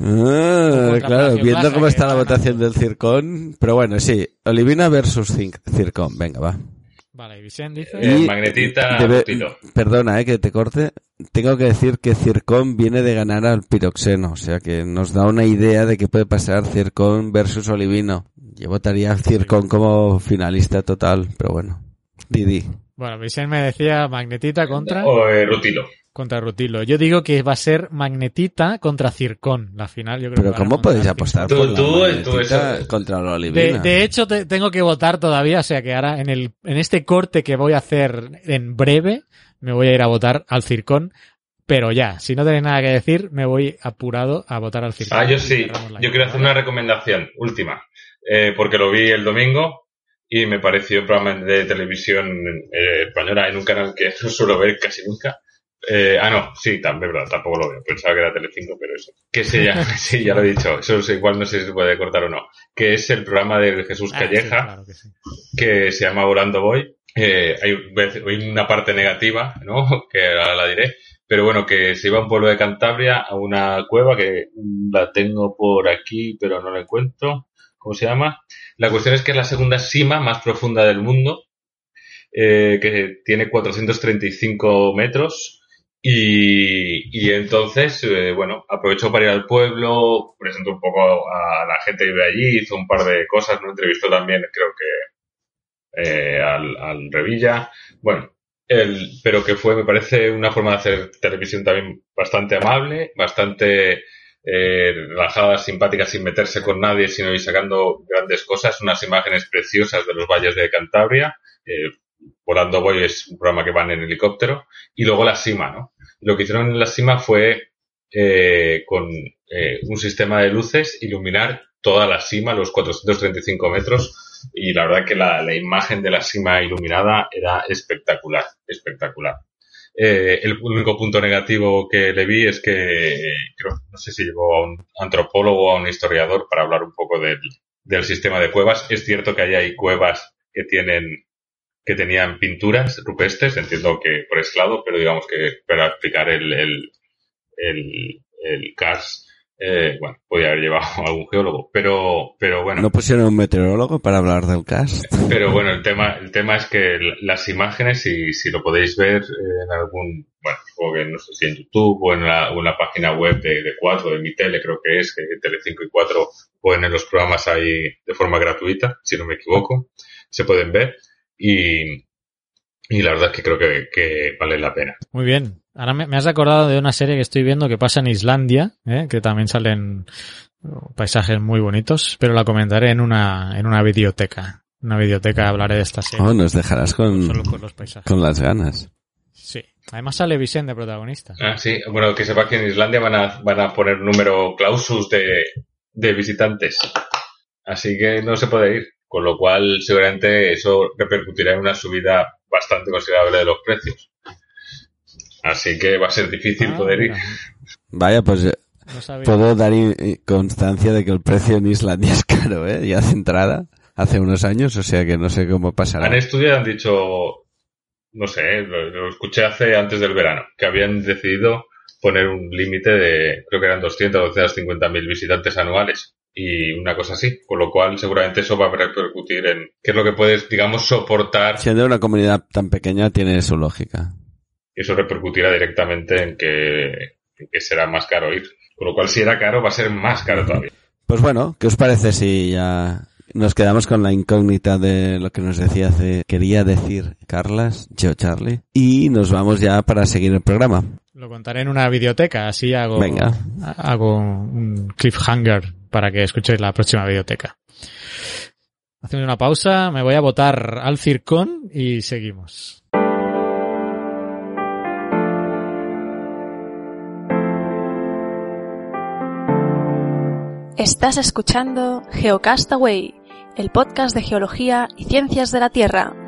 S4: Ah, claro, viendo
S3: Plaza,
S4: cómo está la votación del Circon. Pero bueno, sí, Olivina versus Circon, venga, va.
S3: Vale, y Vicente dice.
S5: Eh,
S4: Y
S5: Magnetita,
S4: debe-
S5: Rutilo.
S4: perdona, eh, que te corte. Tengo que decir que Circon viene de ganar al Piroxeno, o sea que nos da una idea de qué puede pasar Circon versus Olivino. Yo votaría a Circon como finalista total, pero bueno. Didi.
S3: Bueno, Vicente me decía Magnetita contra,
S5: O eh, Rutilo.
S3: Contra Rutilo. Yo digo que va a ser Magnetita contra Circón, la final. Yo creo
S4: Pero
S3: que
S4: ¿cómo podéis apostar
S5: Tú-
S4: por la
S5: tú- tú eso-
S4: contra la Olivina?
S3: de hecho, te- tengo que votar todavía, o sea que ahora en el en este corte que voy a hacer en breve, me voy a ir a votar al Circón. Pero ya, si no tenéis nada que decir, me voy apurado a votar al Circón.
S5: Ah, yo sí. Yo quiero hacer una recomendación, última. Eh, porque lo vi el domingo y me pareció un programa de televisión eh, española en un canal que no suelo ver casi nunca. Eh, ah, no, sí, también, verdad, tampoco lo veo. Pensaba que era Telecinco, pero eso. Que se llama, sí, ya lo he dicho. Eso es igual no sé si se puede cortar o no. Que es el programa de Jesús
S3: Ah, sí,
S5: Calleja.
S3: claro que sí.
S5: que se llama Volando Voy. Eh, hay, una parte negativa, ¿no? Que ahora la diré. Pero bueno, que se iba a un pueblo de Cantabria a una cueva que la tengo por aquí, pero no la encuentro. ¿Cómo se llama? La cuestión es que es la segunda cima más profunda del mundo, eh, que tiene 435 metros. Y, y entonces, eh, bueno, aprovechó para ir al pueblo, presentó un poco a la gente que vive allí, hizo un par de cosas, ¿no? Entrevistó también, creo que, eh, al, Revilla. Bueno, el, pero que fue, me parece, una forma de hacer televisión también bastante amable, bastante eh, relajada, simpática, sin meterse con nadie, sino ir sacando grandes cosas, unas imágenes preciosas de los valles de Cantabria. Eh, Volando Voy es un programa que van en helicóptero. Y luego la cima, ¿no? Lo que hicieron en la cima fue eh, con eh, un sistema de luces iluminar toda la cima, los 435 metros, y la verdad que la, imagen de la cima iluminada era espectacular, espectacular. Eh, el único punto negativo que le vi es que, creo, no sé si llevó a un antropólogo o a un historiador para hablar un poco del, del sistema de cuevas. Es cierto que ahí hay cuevas que tienen que tenían pinturas rupestres, entiendo que por ese lado, pero digamos que para explicar el, el, el, el CARS Eh, bueno, podía haber llevado a algún geólogo, pero, pero bueno.
S4: ¿No pusieron un meteorólogo para hablar del cast?
S5: Pero bueno, el tema, el tema es que las imágenes, si, si lo podéis ver en algún, bueno, o que no sé si en YouTube o en la, una página web de, de 4, de mi tele, creo que es, que Tele5 y 4 ponen los programas ahí de forma gratuita, si no me equivoco, se pueden ver y, y la verdad es que creo que, que vale la pena.
S3: Muy bien. Ahora me, me, has acordado de una serie que estoy viendo que pasa en Islandia, ¿eh? que también salen paisajes muy bonitos, pero la comentaré en una, en una videoteca. Una videoteca hablaré de esta serie.
S4: Oh, nos dejarás con,
S3: con, los paisajes.
S4: con las ganas.
S3: Sí. Además sale Vicente de protagonista.
S5: Ah, sí. Bueno, que sepa que en Islandia van a, van a poner número clausus de, de visitantes. Así que no se puede ir. Con lo cual, seguramente eso repercutirá en una subida bastante considerable de los precios. Así que va a ser difícil
S3: Ah,
S5: poder ir.
S3: mira.
S4: Vaya, pues eh,
S3: No
S4: puedo dar i- constancia de que el precio en Islandia es caro, ¿eh? Ya de entrada, hace unos años, o sea que no sé cómo pasará.
S5: Han estudiado y han dicho, no sé, lo, lo escuché hace antes del verano, que habían decidido poner un límite de, creo que eran 200 o 250 mil visitantes anuales y una cosa así, con lo cual seguramente eso va a repercutir en qué es lo que puedes, digamos, soportar
S4: Siendo una comunidad tan pequeña tiene su lógica.
S5: y eso repercutirá directamente en que, en que será más caro ir. Con lo cual, si era caro, va a ser más caro todavía.
S4: Pues bueno, ¿qué os parece si ya nos quedamos con la incógnita de lo que nos decía hace, quería decir Carlas, yo Charlie, y nos vamos ya para seguir el programa.
S3: Lo contaré en una videoteca, así hago,
S4: Venga.
S3: hago un cliffhanger para que escuchéis la próxima videoteca. Hacemos una pausa, me voy a votar al circón y seguimos.
S2: Estás escuchando Geocastaway, el podcast de geología y ciencias de la Tierra.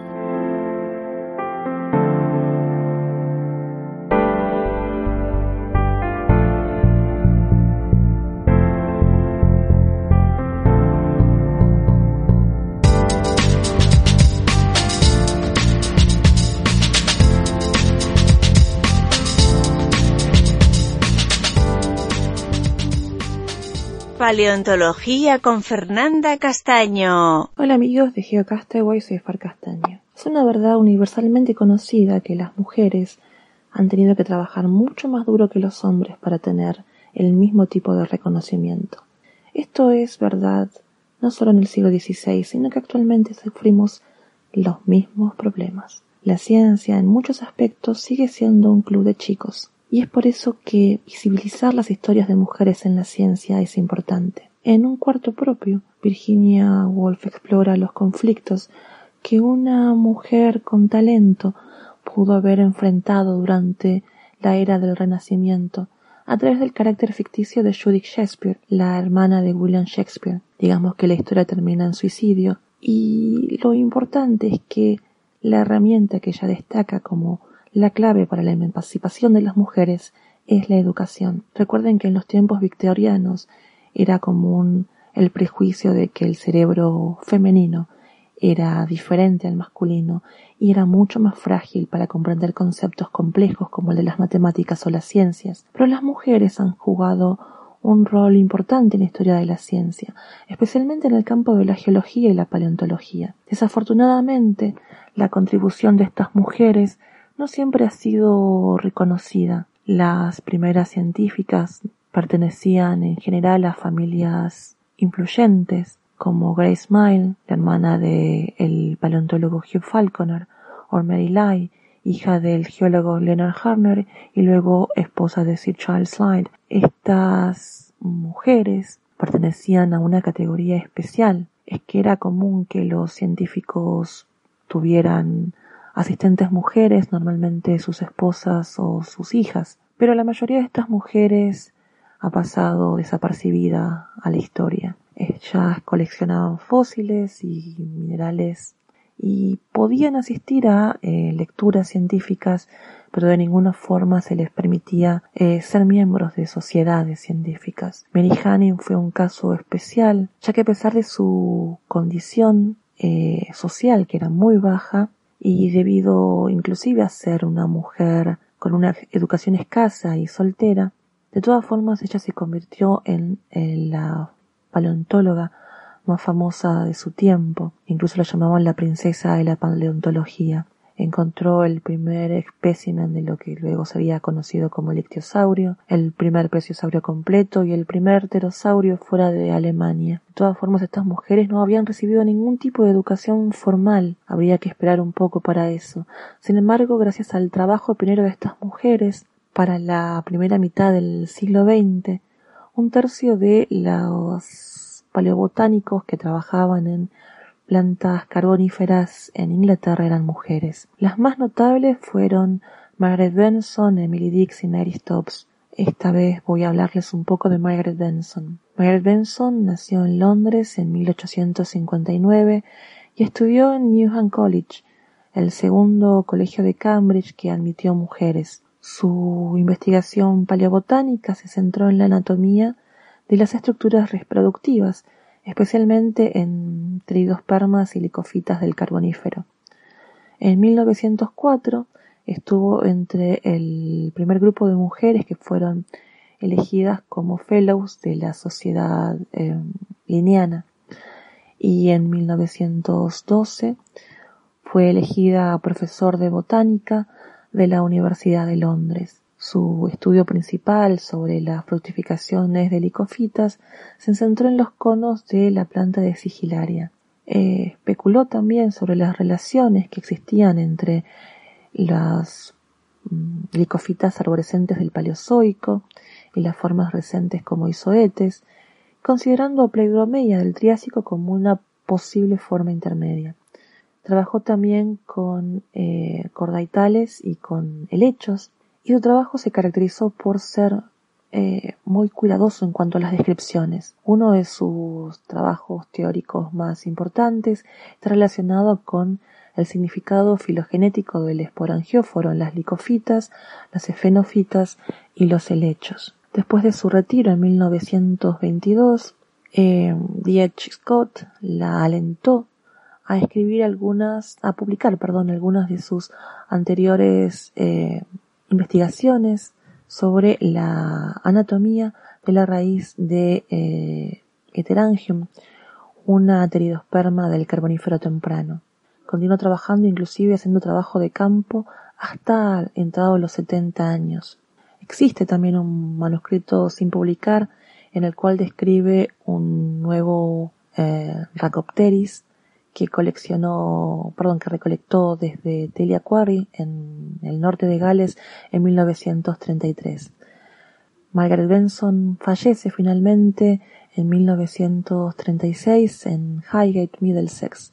S6: Paleontología con Fernanda Castaño.
S7: Hola amigos de Geocastaway, soy Far Castaño. Es una verdad universalmente conocida que las mujeres han tenido que trabajar mucho más duro que los hombres para tener el mismo tipo de reconocimiento. Esto es verdad no solo en el siglo XVI, sino que actualmente sufrimos los mismos problemas. La ciencia en muchos aspectos sigue siendo un club de chicos, y es por eso que visibilizar las historias de mujeres en la ciencia es importante. En un cuarto propio, Virginia Woolf explora los conflictos que una mujer con talento pudo haber enfrentado durante la era del Renacimiento a través del carácter ficticio de Judith Shakespeare, la hermana de William Shakespeare. Digamos que la historia termina en suicidio y lo importante es que la herramienta que ella destaca como la clave para la emancipación de las mujeres es la educación. Recuerden que en los tiempos victorianos era común el prejuicio de que el cerebro femenino era diferente al masculino y era mucho más frágil para comprender conceptos complejos como el de las matemáticas o las ciencias. Pero las mujeres han jugado un rol importante en la historia de la ciencia, especialmente en el campo de la geología y la paleontología. Desafortunadamente, la contribución de estas mujeres no siempre ha sido reconocida. Las primeras científicas pertenecían en general a familias influyentes, como Grace Mile, la hermana del paleontólogo Hugh Falconer, o Mary Lai, hija del geólogo Leonard Harner y luego esposa de Sir Charles Slide. Estas mujeres pertenecían a una categoría especial. Es que era común que los científicos tuvieran asistentes mujeres, normalmente sus esposas o sus hijas, pero la mayoría de estas mujeres ha pasado desapercibida a la historia. Ellas coleccionaban fósiles y minerales y podían asistir a eh, lecturas científicas, pero de ninguna forma se les permitía eh, ser miembros de sociedades científicas. Mary Hanning fue un caso especial, ya que a pesar de su condición eh, social, que era muy baja, y debido inclusive a ser una mujer con una educación escasa y soltera, De todas formas, ella se convirtió en, en la paleontóloga más famosa de su tiempo, incluso la llamaban la princesa de la paleontología. Encontró el primer espécimen de lo que luego sería conocido como el ictiosaurio, el primer plesiosaurio completo y el primer pterosaurio fuera de Alemania. De todas formas, estas mujeres no habían recibido ningún tipo de educación formal. Habría que esperar un poco para eso. Sin embargo, gracias al trabajo pionero de estas mujeres, para la primera mitad del siglo XX, un tercio de los paleobotánicos que trabajaban en plantas carboníferas en Inglaterra eran mujeres. Las más notables fueron Margaret Benson, Emily Dix y Mary Stobbs. Esta vez voy a hablarles un poco de Margaret Benson. Margaret Benson nació en Londres en 1859 y estudió en Newham College, el segundo colegio de Cambridge que admitió mujeres. Su investigación paleobotánica se centró en la anatomía de las estructuras reproductivas especialmente en tridospermas y licofitas del Carbonífero. En 1904 estuvo entre el primer grupo de mujeres que fueron elegidas como fellows de la Sociedad eh, y en 1912 fue elegida profesor de botánica de la Universidad de Londres. Su estudio principal sobre las fructificaciones de licofitas se centró en los conos de la planta de sigilaria. Eh, especuló también sobre las relaciones que existían entre las mm, licofitas arborescentes del Paleozoico y las formas recentes como isoetes, considerando a Plegromeia del Triásico como una posible forma intermedia. Trabajó también con eh, cordaitales y con helechos, y su trabajo se caracterizó por ser eh, muy cuidadoso en cuanto a las descripciones. Uno de sus trabajos teóricos más importantes está relacionado con el significado filogenético del esporangióforo en las licofitas, las esfenofitas y los helechos. Después de su retiro en 1922, eh, D.H. Scott la alentó a escribir algunas, a publicar, perdón, algunas de sus anteriores eh, investigaciones sobre la anatomía de la raíz de eh, Heterangium, una pteridosperma del Carbonífero temprano. Continuó trabajando, inclusive haciendo trabajo de campo hasta entrado los 70 años. Existe también un manuscrito sin publicar en el cual describe un nuevo eh, Rhacopteris que coleccionó, perdón, que recolectó desde Telia Quarry en el norte de Gales en 1933. Margaret Benson fallece finalmente en 1936 en Highgate, Middlesex.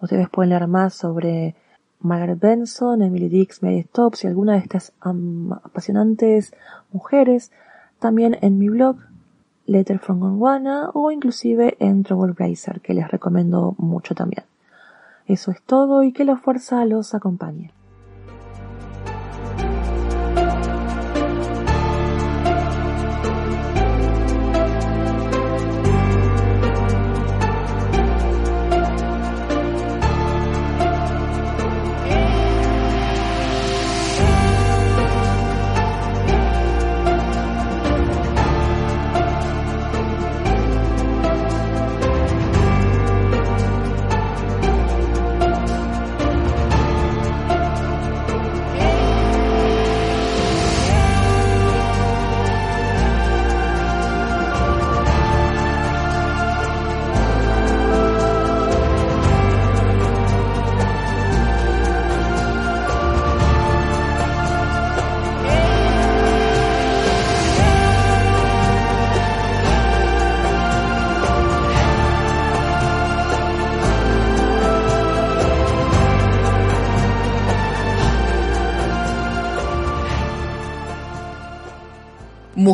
S7: Ustedes pueden leer más sobre Margaret Benson, Emily Dix, Mary Stops y algunas de estas apasionantes mujeres también en mi blog Letter from Gondwana o inclusive en Blazer, que les recomiendo mucho también. Eso es todo y que la fuerza los acompañe.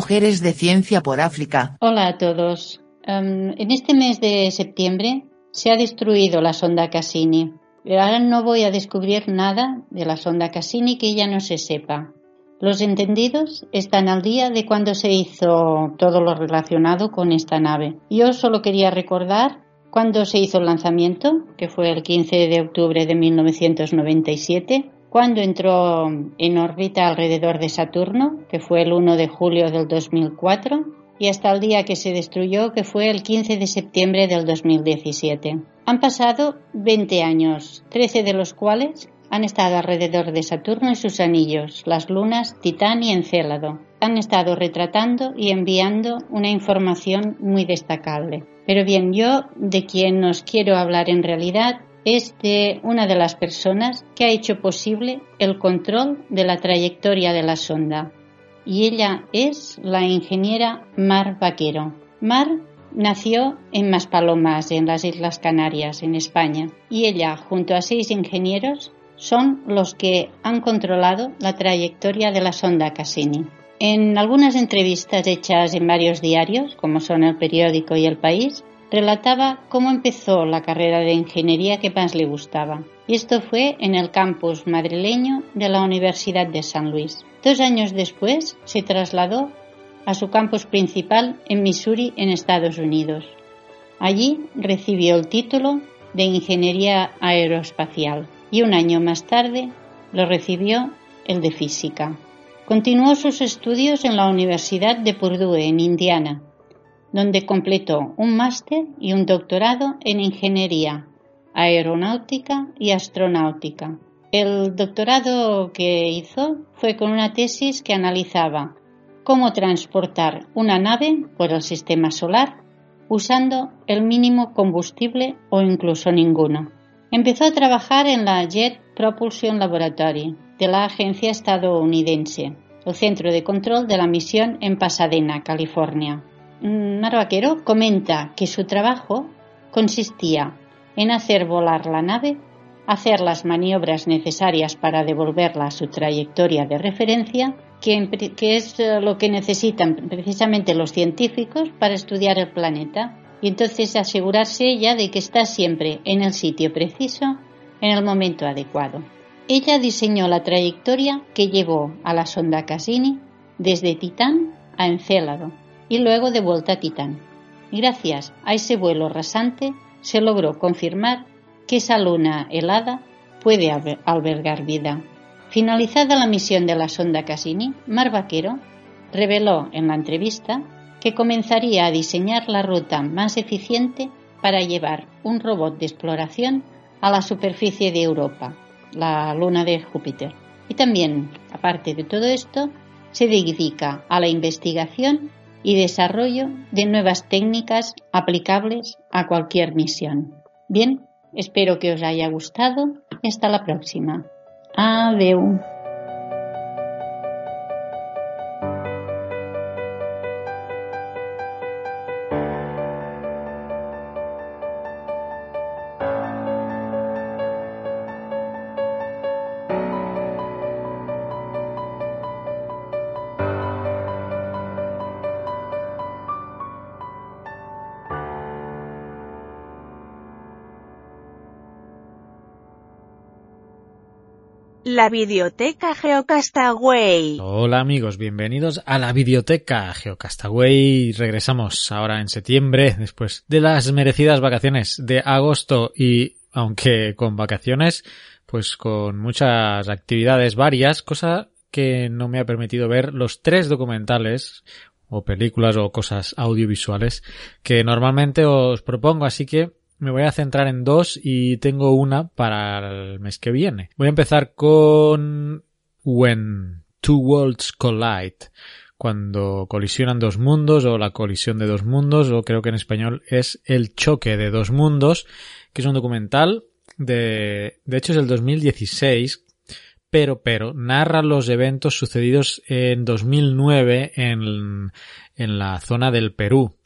S8: Mujeres de Ciencia por África.
S9: Hola a todos. Em, en este mes de septiembre se ha destruido la sonda Cassini. Ahora no voy a descubrir nada de la sonda Cassini que ya no se sepa. Los entendidos están al día de cuando se hizo todo lo relacionado con esta nave. Yo solo quería recordar cuando se hizo el lanzamiento, que fue el 15 de octubre de 1997, cuando entró en órbita alrededor de Saturno, que fue el 1 de julio del 2004, y hasta el día que se destruyó, que fue el 15 de septiembre del 2017. Han pasado 20 años, 13 de los cuales han estado alrededor de Saturno y sus anillos, las lunas Titán y Encélado. Han estado retratando y enviando una información muy destacable. Pero bien, yo de quien os quiero hablar en realidad es de una de las personas que ha hecho posible el control de la trayectoria de la sonda. Y ella es la ingeniera Mar Vaquero. Mar nació en Maspalomas, en las Islas Canarias, en España, y ella, junto a seis ingenieros, son los que han controlado la trayectoria de la sonda Cassini. En algunas entrevistas hechas en varios diarios, como son El Periódico y El País, relataba cómo empezó la carrera de ingeniería que más le gustaba. Y esto fue en el campus madrileño de la Universidad de San Luis. Dos años después se trasladó a su campus principal en Missouri, en Estados Unidos. Allí recibió el título de Ingeniería Aeroespacial y un año más tarde lo recibió el de Física. Continuó sus estudios en la Universidad de Purdue, en Indiana, donde completó un máster y un doctorado en Ingeniería Aeronáutica y Astronáutica. El doctorado que hizo fue con una tesis que analizaba cómo transportar una nave por el sistema solar usando el mínimo combustible o incluso ninguno. Empezó a trabajar en la Jet Propulsion Laboratory de la agencia estadounidense, el centro de control de la misión en Pasadena, California. Marvaquero comenta que su trabajo consistía en hacer volar la nave, hacer las maniobras necesarias para devolverla a su trayectoria de referencia, que, es eh, lo que necesitan precisamente los científicos para estudiar el planeta, y entonces asegurarse ella de que está siempre en el sitio preciso, en el momento adecuado. Ella diseñó la trayectoria que llevó a la sonda Cassini desde Titán a Encélado y luego de vuelta a Titán. gracias a ese vuelo rasante se logró confirmar que esa luna helada puede albergar vida. Finalizada la misión de la sonda Cassini, Mar Vaquero reveló en la entrevista que comenzaría a diseñar la ruta más eficiente para llevar un robot de exploración a la superficie de Europa, la luna de Júpiter. Y también, aparte de todo esto, se dedica a la investigación y desarrollo de nuevas técnicas aplicables a cualquier misión. Bien, espero que os haya gustado hasta la próxima. Adiós.
S6: La Videoteca Geocastaway.
S3: Hola amigos, bienvenidos a la Videoteca Geocastaway. Regresamos ahora en septiembre, después de las merecidas vacaciones de agosto y, aunque con vacaciones, pues con muchas actividades varias, cosa que no me ha permitido ver los tres documentales o películas o cosas audiovisuales que normalmente os propongo, así que me voy a centrar en dos y tengo una para el mes que viene. Voy a empezar con When Two Worlds Collide, cuando colisionan dos mundos o la colisión de dos mundos o creo que en español es El choque de dos mundos, que es un documental de, de hecho es del 2016, pero, pero, narra los eventos sucedidos en 2009 en, en la zona del Perú,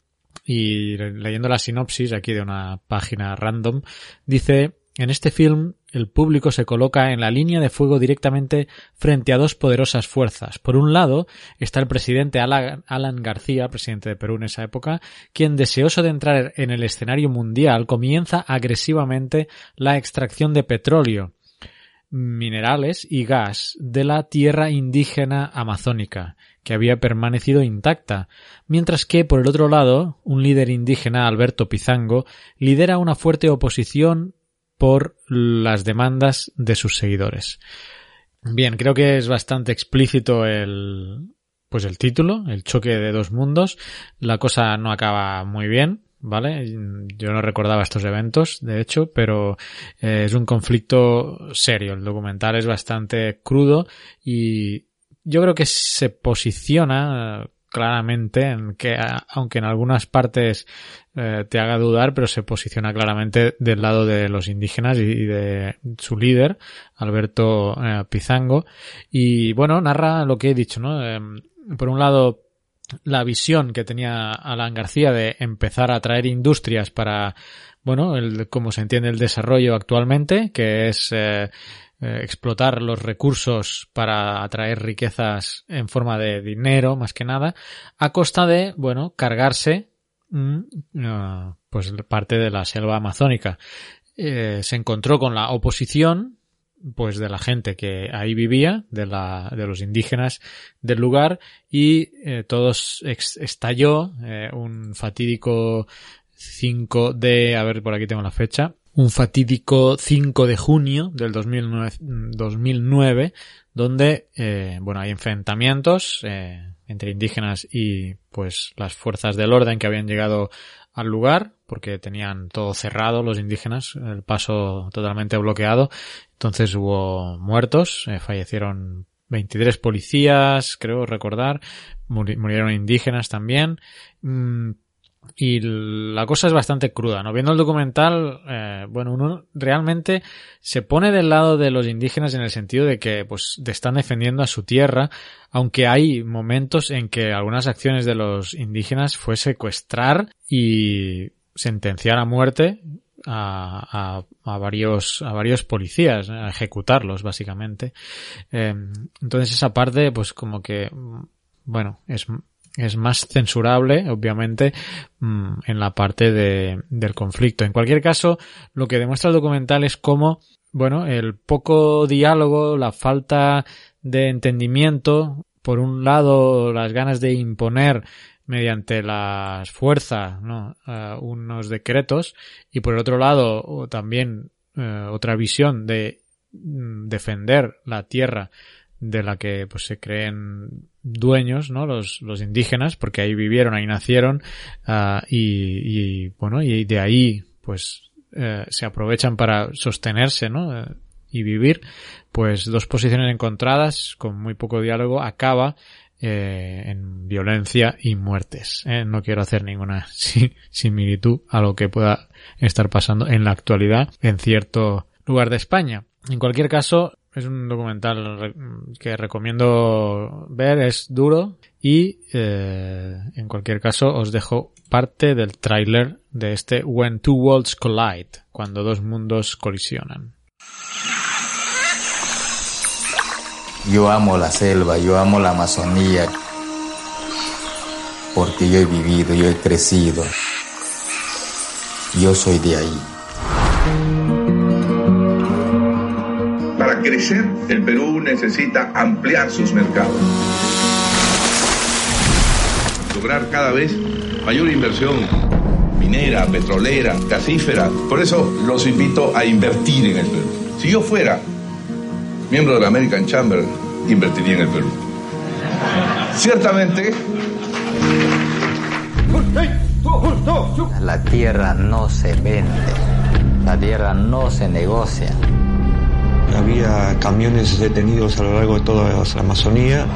S3: y leyendo la sinopsis aquí de una página random, dice, en este film el público se coloca en la línea de fuego directamente frente a dos poderosas fuerzas. Por un lado está el presidente Alan García, presidente de Perú en esa época, quien deseoso de entrar en el escenario mundial comienza agresivamente la extracción de petróleo, minerales y gas de la tierra indígena amazónica, que había permanecido intacta, mientras que, por el otro lado, un líder indígena, Alberto Pizango, lidera una fuerte oposición por las demandas de sus seguidores. Bien, creo que es bastante explícito el, pues el título, el choque de dos mundos. La cosa no acaba muy bien, ¿vale? Yo no recordaba estos eventos, de hecho, pero eh, es un conflicto serio. El documental es bastante crudo y yo creo que se posiciona claramente en que, aunque en algunas partes eh, te haga dudar, pero se posiciona claramente del lado de los indígenas y, de su líder, Alberto eh, Pizango. Y bueno, narra lo que he dicho, ¿no? Em, por un lado, la visión que tenía Alan García de empezar a traer industrias para, bueno, el, como se entiende el desarrollo actualmente, que es eh, eh, explotar los recursos para atraer riquezas en forma de dinero, más que nada, a costa de, bueno, cargarse mm, uh, pues parte de la selva amazónica. Eh, se encontró con la oposición pues de la gente que ahí vivía, de, la, de los indígenas del lugar y eh, todos estalló un fatídico 5 de, a ver por aquí tengo la fecha, un fatídico 5 de junio del 2009, 2009 donde, eh, bueno, hay enfrentamientos eh, entre indígenas y, pues, las fuerzas del orden que habían llegado al lugar, porque tenían todo cerrado los indígenas, el paso totalmente bloqueado. Entonces hubo muertos, eh, fallecieron 23 policías, creo recordar, murieron indígenas también. Mm, y la cosa es bastante cruda, ¿no? Viendo el documental, eh, bueno, uno realmente se pone del lado de los indígenas en el sentido de que, pues, están defendiendo a su tierra, aunque hay momentos en que algunas acciones de los indígenas fue secuestrar y sentenciar a muerte a, a, a, varios a varios policías a ejecutarlos básicamente eh, entonces esa parte pues como que bueno es es más censurable, obviamente, mm, en la parte de, del conflicto. En cualquier caso, lo que demuestra el documental es cómo, bueno, el poco diálogo, la falta de entendimiento, por un lado, las ganas de imponer mediante la fuerza ¿no? unos decretos y por el otro lado también eh, otra visión de mm, defender la tierra de la que pues se creen dueños, ¿no? Los, los indígenas, porque ahí vivieron, ahí nacieron, uh, y, y, bueno, y de ahí, pues, eh, se aprovechan para sostenerse, ¿no? Eh, y vivir, pues dos posiciones encontradas, con muy poco diálogo, acaba eh, en violencia y muertes. ¿eh? No quiero hacer ninguna similitud a lo que pueda estar pasando en la actualidad en cierto lugar de España. En cualquier caso, es un documental que recomiendo ver, es duro y eh, en cualquier caso os dejo parte del tráiler de este When Two Worlds Collide, cuando dos mundos colisionan.
S10: Yo amo la selva, yo amo la Amazonía, porque yo he vivido, yo he crecido, yo soy de ahí.
S11: Crecer, el Perú necesita ampliar sus mercados. Lograr cada vez mayor inversión minera, petrolera, gasífera. Por eso los invito a invertir en el Perú. Si yo fuera miembro de la American Chamber, invertiría en el Perú. Ciertamente...
S10: La tierra no se vende, la tierra no se negocia.
S12: Había camiones detenidos a lo largo de toda la Amazonía.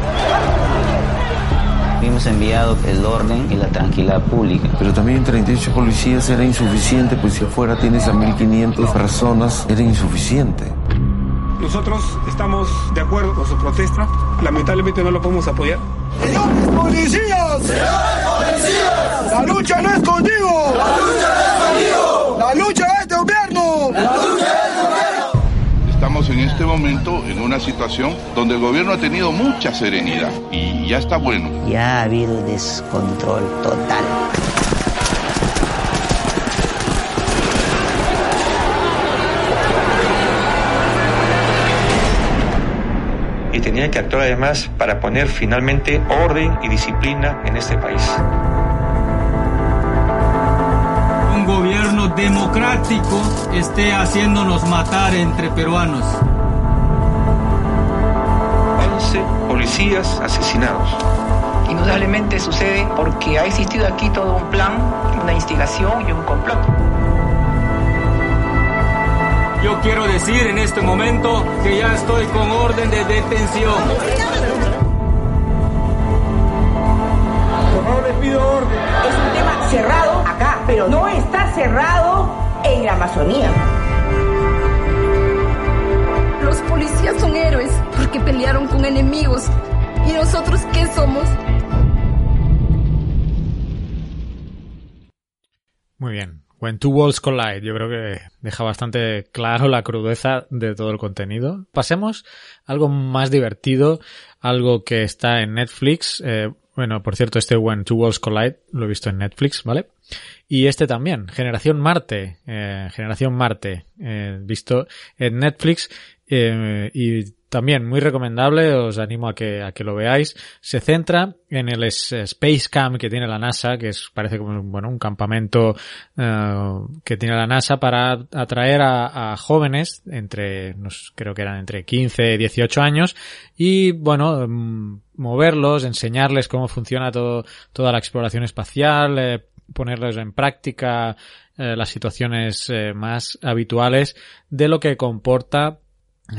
S13: Hemos enviado el orden y la tranquilidad pública.
S14: Pero también 38 policías era insuficiente, pues si afuera tienes a 1.500 personas, era insuficiente.
S15: Nosotros estamos de acuerdo con su protesta. Lamentablemente no lo podemos apoyar.
S16: ¡Señores policías! ¡Señores policías! ¡La lucha no es contigo! ¡La lucha no es contigo! ¡La lucha es de gobierno! ¡La lucha
S11: en este momento en una situación donde el gobierno ha tenido mucha serenidad y ya está bueno.
S13: Ya ha habido descontrol total.
S12: Y tenía que actuar además para poner finalmente orden y disciplina en este país.
S17: gobierno democrático esté haciéndonos matar entre peruanos.
S12: policías asesinados.
S17: Indudablemente sucede porque ha existido aquí todo un plan, una instigación y un complot.
S18: Yo quiero decir en este momento que ya estoy con orden de detención.
S16: Por favor, les pido orden.
S19: Es un tema cerrado pero no está cerrado en la Amazonía.
S20: Los policías son héroes porque pelearon con enemigos. ¿Y nosotros qué somos?
S3: Muy bien. When Two Worlds Collide, yo creo que deja bastante claro la crudeza de todo el contenido. Pasemos a algo más divertido, algo que está en Netflix. Eh, bueno, por cierto, este When Two Worlds Collide lo he visto en Netflix, ¿vale? Y este también, Generación Marte, eh, Generación Marte, eh, visto en Netflix eh, y también muy recomendable, os animo a que, a que lo veáis. Se centra en el Space Camp que tiene la NASA, que es, parece como bueno, un campamento eh, que tiene la NASA para atraer a, a jóvenes entre, nos, creo que eran entre 15 y 18 años y bueno, mm, moverlos, enseñarles cómo funciona todo, toda la exploración espacial, eh, ponerles en práctica eh, las situaciones eh, más habituales de lo que comporta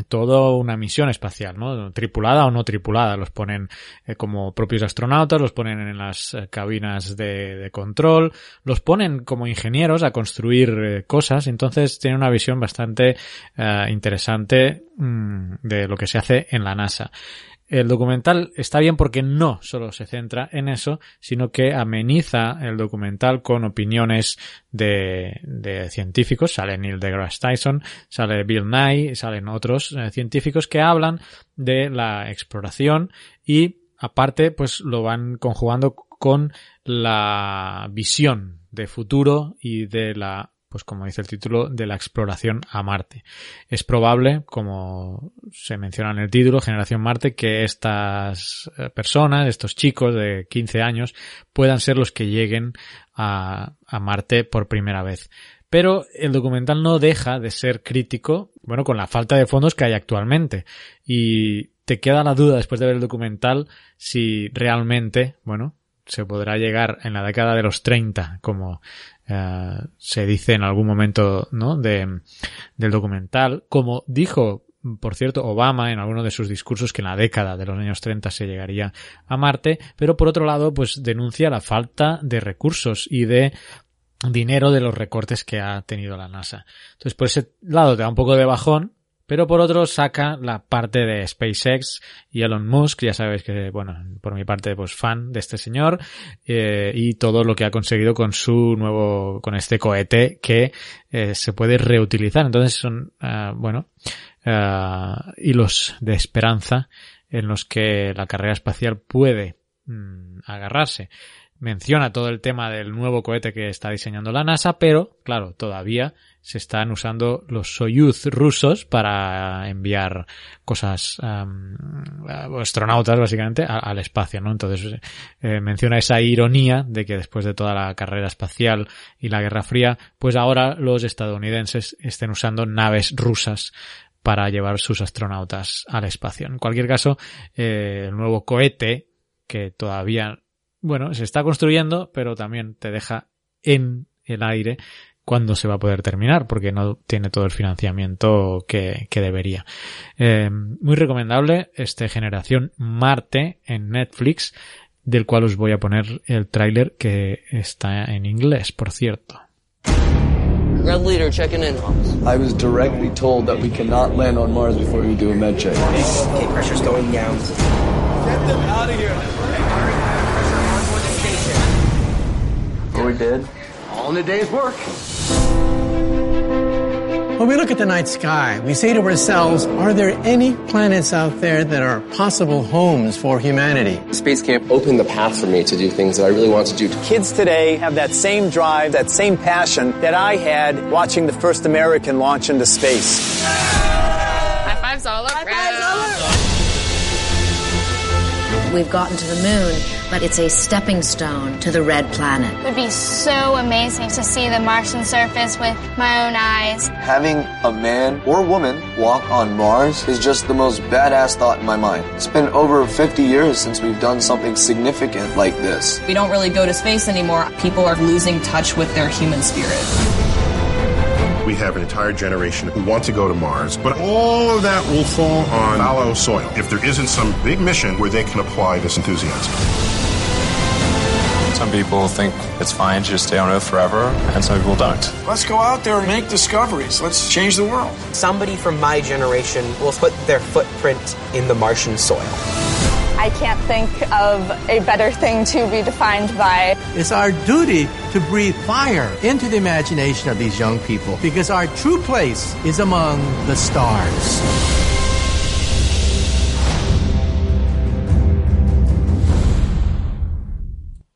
S3: todo una misión espacial, ¿no? Tripulada o no tripulada. Los ponen eh, como propios astronautas, los ponen en las cabinas de, control, los ponen como ingenieros a construir cosas. Entonces tiene una visión bastante interesante mmm, de lo que se hace en la NASA. El documental está bien porque no solo se centra en eso, sino que ameniza el documental con opiniones de, científicos. Sale Neil deGrasse Tyson, sale Bill Nye, salen otros eh, científicos que hablan de la exploración y aparte pues lo van conjugando con la visión de futuro y de la pues como dice el título, de la exploración a Marte. Es probable, como se menciona en el título, Generación Marte, que estas personas, estos chicos de 15 años, puedan ser los que lleguen a, a Marte por primera vez. Pero el documental no deja de ser crítico, bueno, con la falta de fondos que hay actualmente. Y te queda la duda después de ver el documental si realmente, bueno, se podrá llegar en la década de los 30, como uh, se dice en algún momento ¿no? de, del documental, como dijo, por cierto, Obama en alguno de sus discursos que en la década de los años 30 se llegaría a Marte, pero por otro lado, pues denuncia la falta de recursos y de dinero de los recortes que ha tenido la NASA. Entonces, por ese lado te da un poco de bajón, pero por otro saca la parte de SpaceX y Elon Musk, ya sabéis que, bueno, por mi parte, pues fan de este señor, eh, y todo lo que ha conseguido con su nuevo, con este cohete que eh, se puede reutilizar. Entonces son, uh, bueno, uh, hilos de esperanza en los que la carrera espacial puede mm, agarrarse. Menciona todo el tema del nuevo cohete que está diseñando la NASA, pero, claro, todavía se están usando los Soyuz rusos para enviar cosas astronautas básicamente al espacio, ¿no? Entonces eh, menciona esa ironía de que después de toda la carrera espacial y la Guerra Fría, pues ahora los estadounidenses estén usando naves rusas para llevar sus astronautas al espacio. En cualquier caso, eh, el nuevo cohete que todavía, bueno, se está construyendo, pero también te deja en el aire cuándo se va a poder terminar, porque no tiene todo el financiamiento que, que debería. Eh, muy recomendable este Generación Marte en Netflix, del cual os voy a poner el tráiler que está en inglés, por cierto.
S21: Red leader checking in.
S22: I was directly told that we cannot land on Mars before we do a med check.
S21: Okay, pressure's going down.
S22: Get them out of here.
S21: What we did?
S22: All in a day's work.
S23: When we look at the night sky, we say to ourselves, are there any planets out there that are possible homes for humanity?
S21: Space Camp opened the path for me to do things that I really want to do.
S24: Kids today have that same drive, that same passion that I had watching the first American launch into space.
S25: High fives all around.
S26: We've gotten to the moon, but it's a stepping stone to the red planet.
S27: It would be so amazing to see the Martian surface with my own eyes.
S22: Having a man or woman walk on Mars is just the most badass thought in my mind. It's been over 50 years since we've done something significant like this.
S28: We don't really go to space anymore. People are losing touch with their human spirit.
S29: We have an entire generation who want to go to Mars, but all of that will fall on fallow soil if there isn't some big mission where they can apply this enthusiasm.
S25: Some people think it's fine to just stay on Earth forever, and some people don't.
S30: Let's go out there and make discoveries. Let's change the world.
S31: Somebody from my generation will put their footprint in the Martian soil.
S32: I can't think of a better thing to be defined by.
S23: It's our duty to breathe fire into the imagination of these young people because our true place is among the stars.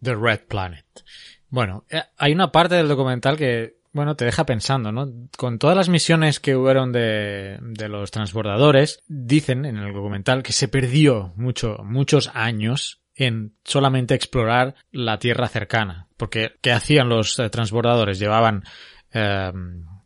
S3: The Red Planet. Bueno, eh, hay una parte del documental que, bueno, te deja pensando, ¿no? Con todas las misiones que hubieron de, de los transbordadores, dicen en el documental que se perdió mucho, muchos años en solamente explorar la Tierra cercana. Porque, ¿qué hacían los eh, transbordadores? Llevaban eh,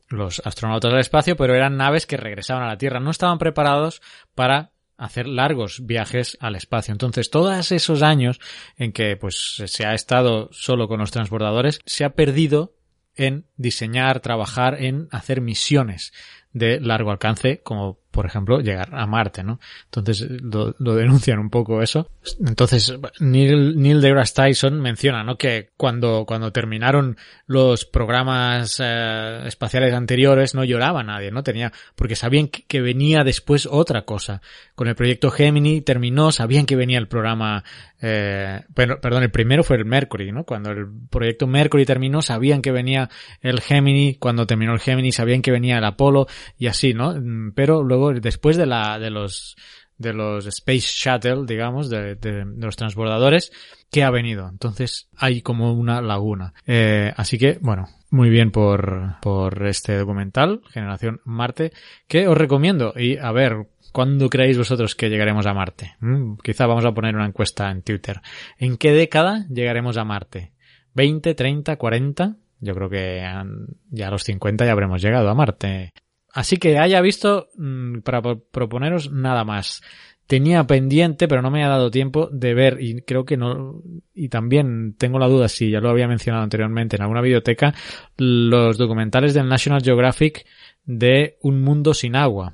S3: los astronautas al espacio, pero eran naves que regresaban a la Tierra. No estaban preparados para hacer largos viajes al espacio. Entonces, todos esos años en que pues se ha estado solo con los transbordadores, se ha perdido en diseñar, trabajar en hacer misiones de largo alcance, como por ejemplo llegar a Marte, ¿no? Entonces lo, lo denuncian un poco eso. Entonces Neil, Neil deGrasse Tyson menciona, ¿no? Que cuando, cuando terminaron los programas eh, espaciales anteriores no lloraba nadie, ¿no? Tenía, porque sabían que, venía después otra cosa. Con el proyecto Gemini terminó, sabían que venía el programa, eh, perdón, el primero fue el Mercury, ¿no? Cuando el proyecto Mercury terminó, sabían que venía el Gemini, cuando terminó el Gemini sabían que venía el Apolo y así, ¿no? Pero luego después de la de los de los Space Shuttle, digamos, de, los transbordadores, que ha venido. Entonces hay como una laguna. Eh, así que, bueno, muy bien por, por este documental, Generación Marte, que os recomiendo. Y a ver, ¿cuándo creéis vosotros que llegaremos a Marte? ¿Mm? Quizá vamos a poner una encuesta en Twitter. ¿En qué década llegaremos a Marte? ¿20, 30, 40? Yo creo que ya a los 50 ya habremos llegado a Marte. Así que haya visto mmm, para proponeros nada más. Tenía pendiente, pero no me ha dado tiempo de ver y creo que no, y también tengo la duda si ya lo había mencionado anteriormente en alguna biblioteca, los documentales del National Geographic de Un Mundo Sin Agua,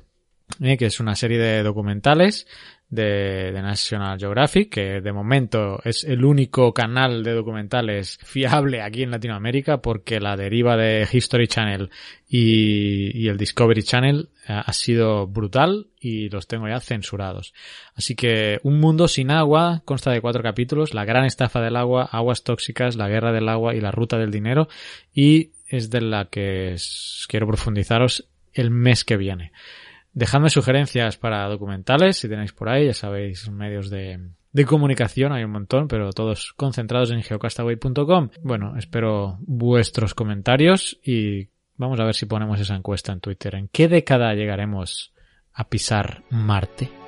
S3: ¿eh? que es una serie de documentales de, de, National Geographic, que de momento es el único canal de documentales fiable aquí en Latinoamérica, porque la deriva de History Channel y, el Discovery Channel ha sido brutal y los tengo ya censurados. Así que Un Mundo sin Agua consta de cuatro capítulos, La gran estafa del agua, Aguas tóxicas, La guerra del agua y La ruta del dinero, y es de la que quiero profundizaros el mes que viene. Dejadme sugerencias para documentales, si tenéis por ahí, ya sabéis, medios de, de comunicación, hay un montón, pero todos concentrados en geocastaway.com. Bueno, espero vuestros comentarios y vamos a ver si ponemos esa encuesta en Twitter. ¿En qué década llegaremos a pisar Marte?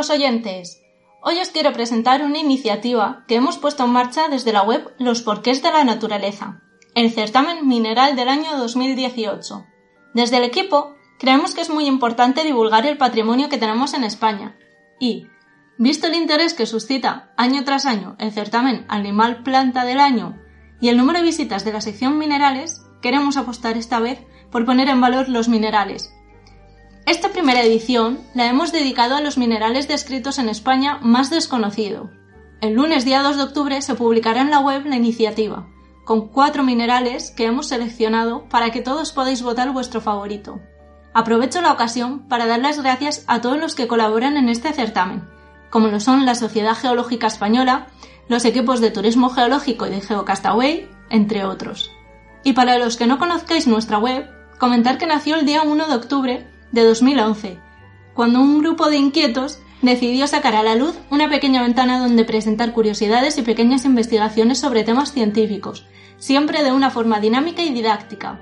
S33: Los oyentes. Hoy os quiero presentar una iniciativa que hemos puesto en marcha desde la web Los Porqués de la Naturaleza, el certamen mineral del año 2018. Desde el equipo creemos que es muy importante divulgar el patrimonio que tenemos en España y, visto el interés que suscita año tras año el certamen Animal Planta del Año y el número de visitas de la sección Minerales, queremos apostar esta vez por poner en valor los minerales. Esta primera edición la hemos dedicado a los minerales descritos en España más desconocido. El lunes día 2 de octubre se publicará en la web la iniciativa, con cuatro minerales que hemos seleccionado para que todos podáis votar vuestro favorito. Aprovecho la ocasión para dar las gracias a todos los que colaboran en este certamen, como lo son la Sociedad Geológica Española, los equipos de Turismo Geológico y de Geocastaway, entre otros. Y para los que no conozcáis nuestra web, comentar que nació el día 1 de octubre de 2011, cuando un grupo de inquietos decidió sacar a la luz una pequeña ventana donde presentar curiosidades y pequeñas investigaciones sobre temas científicos, siempre de una forma dinámica y didáctica,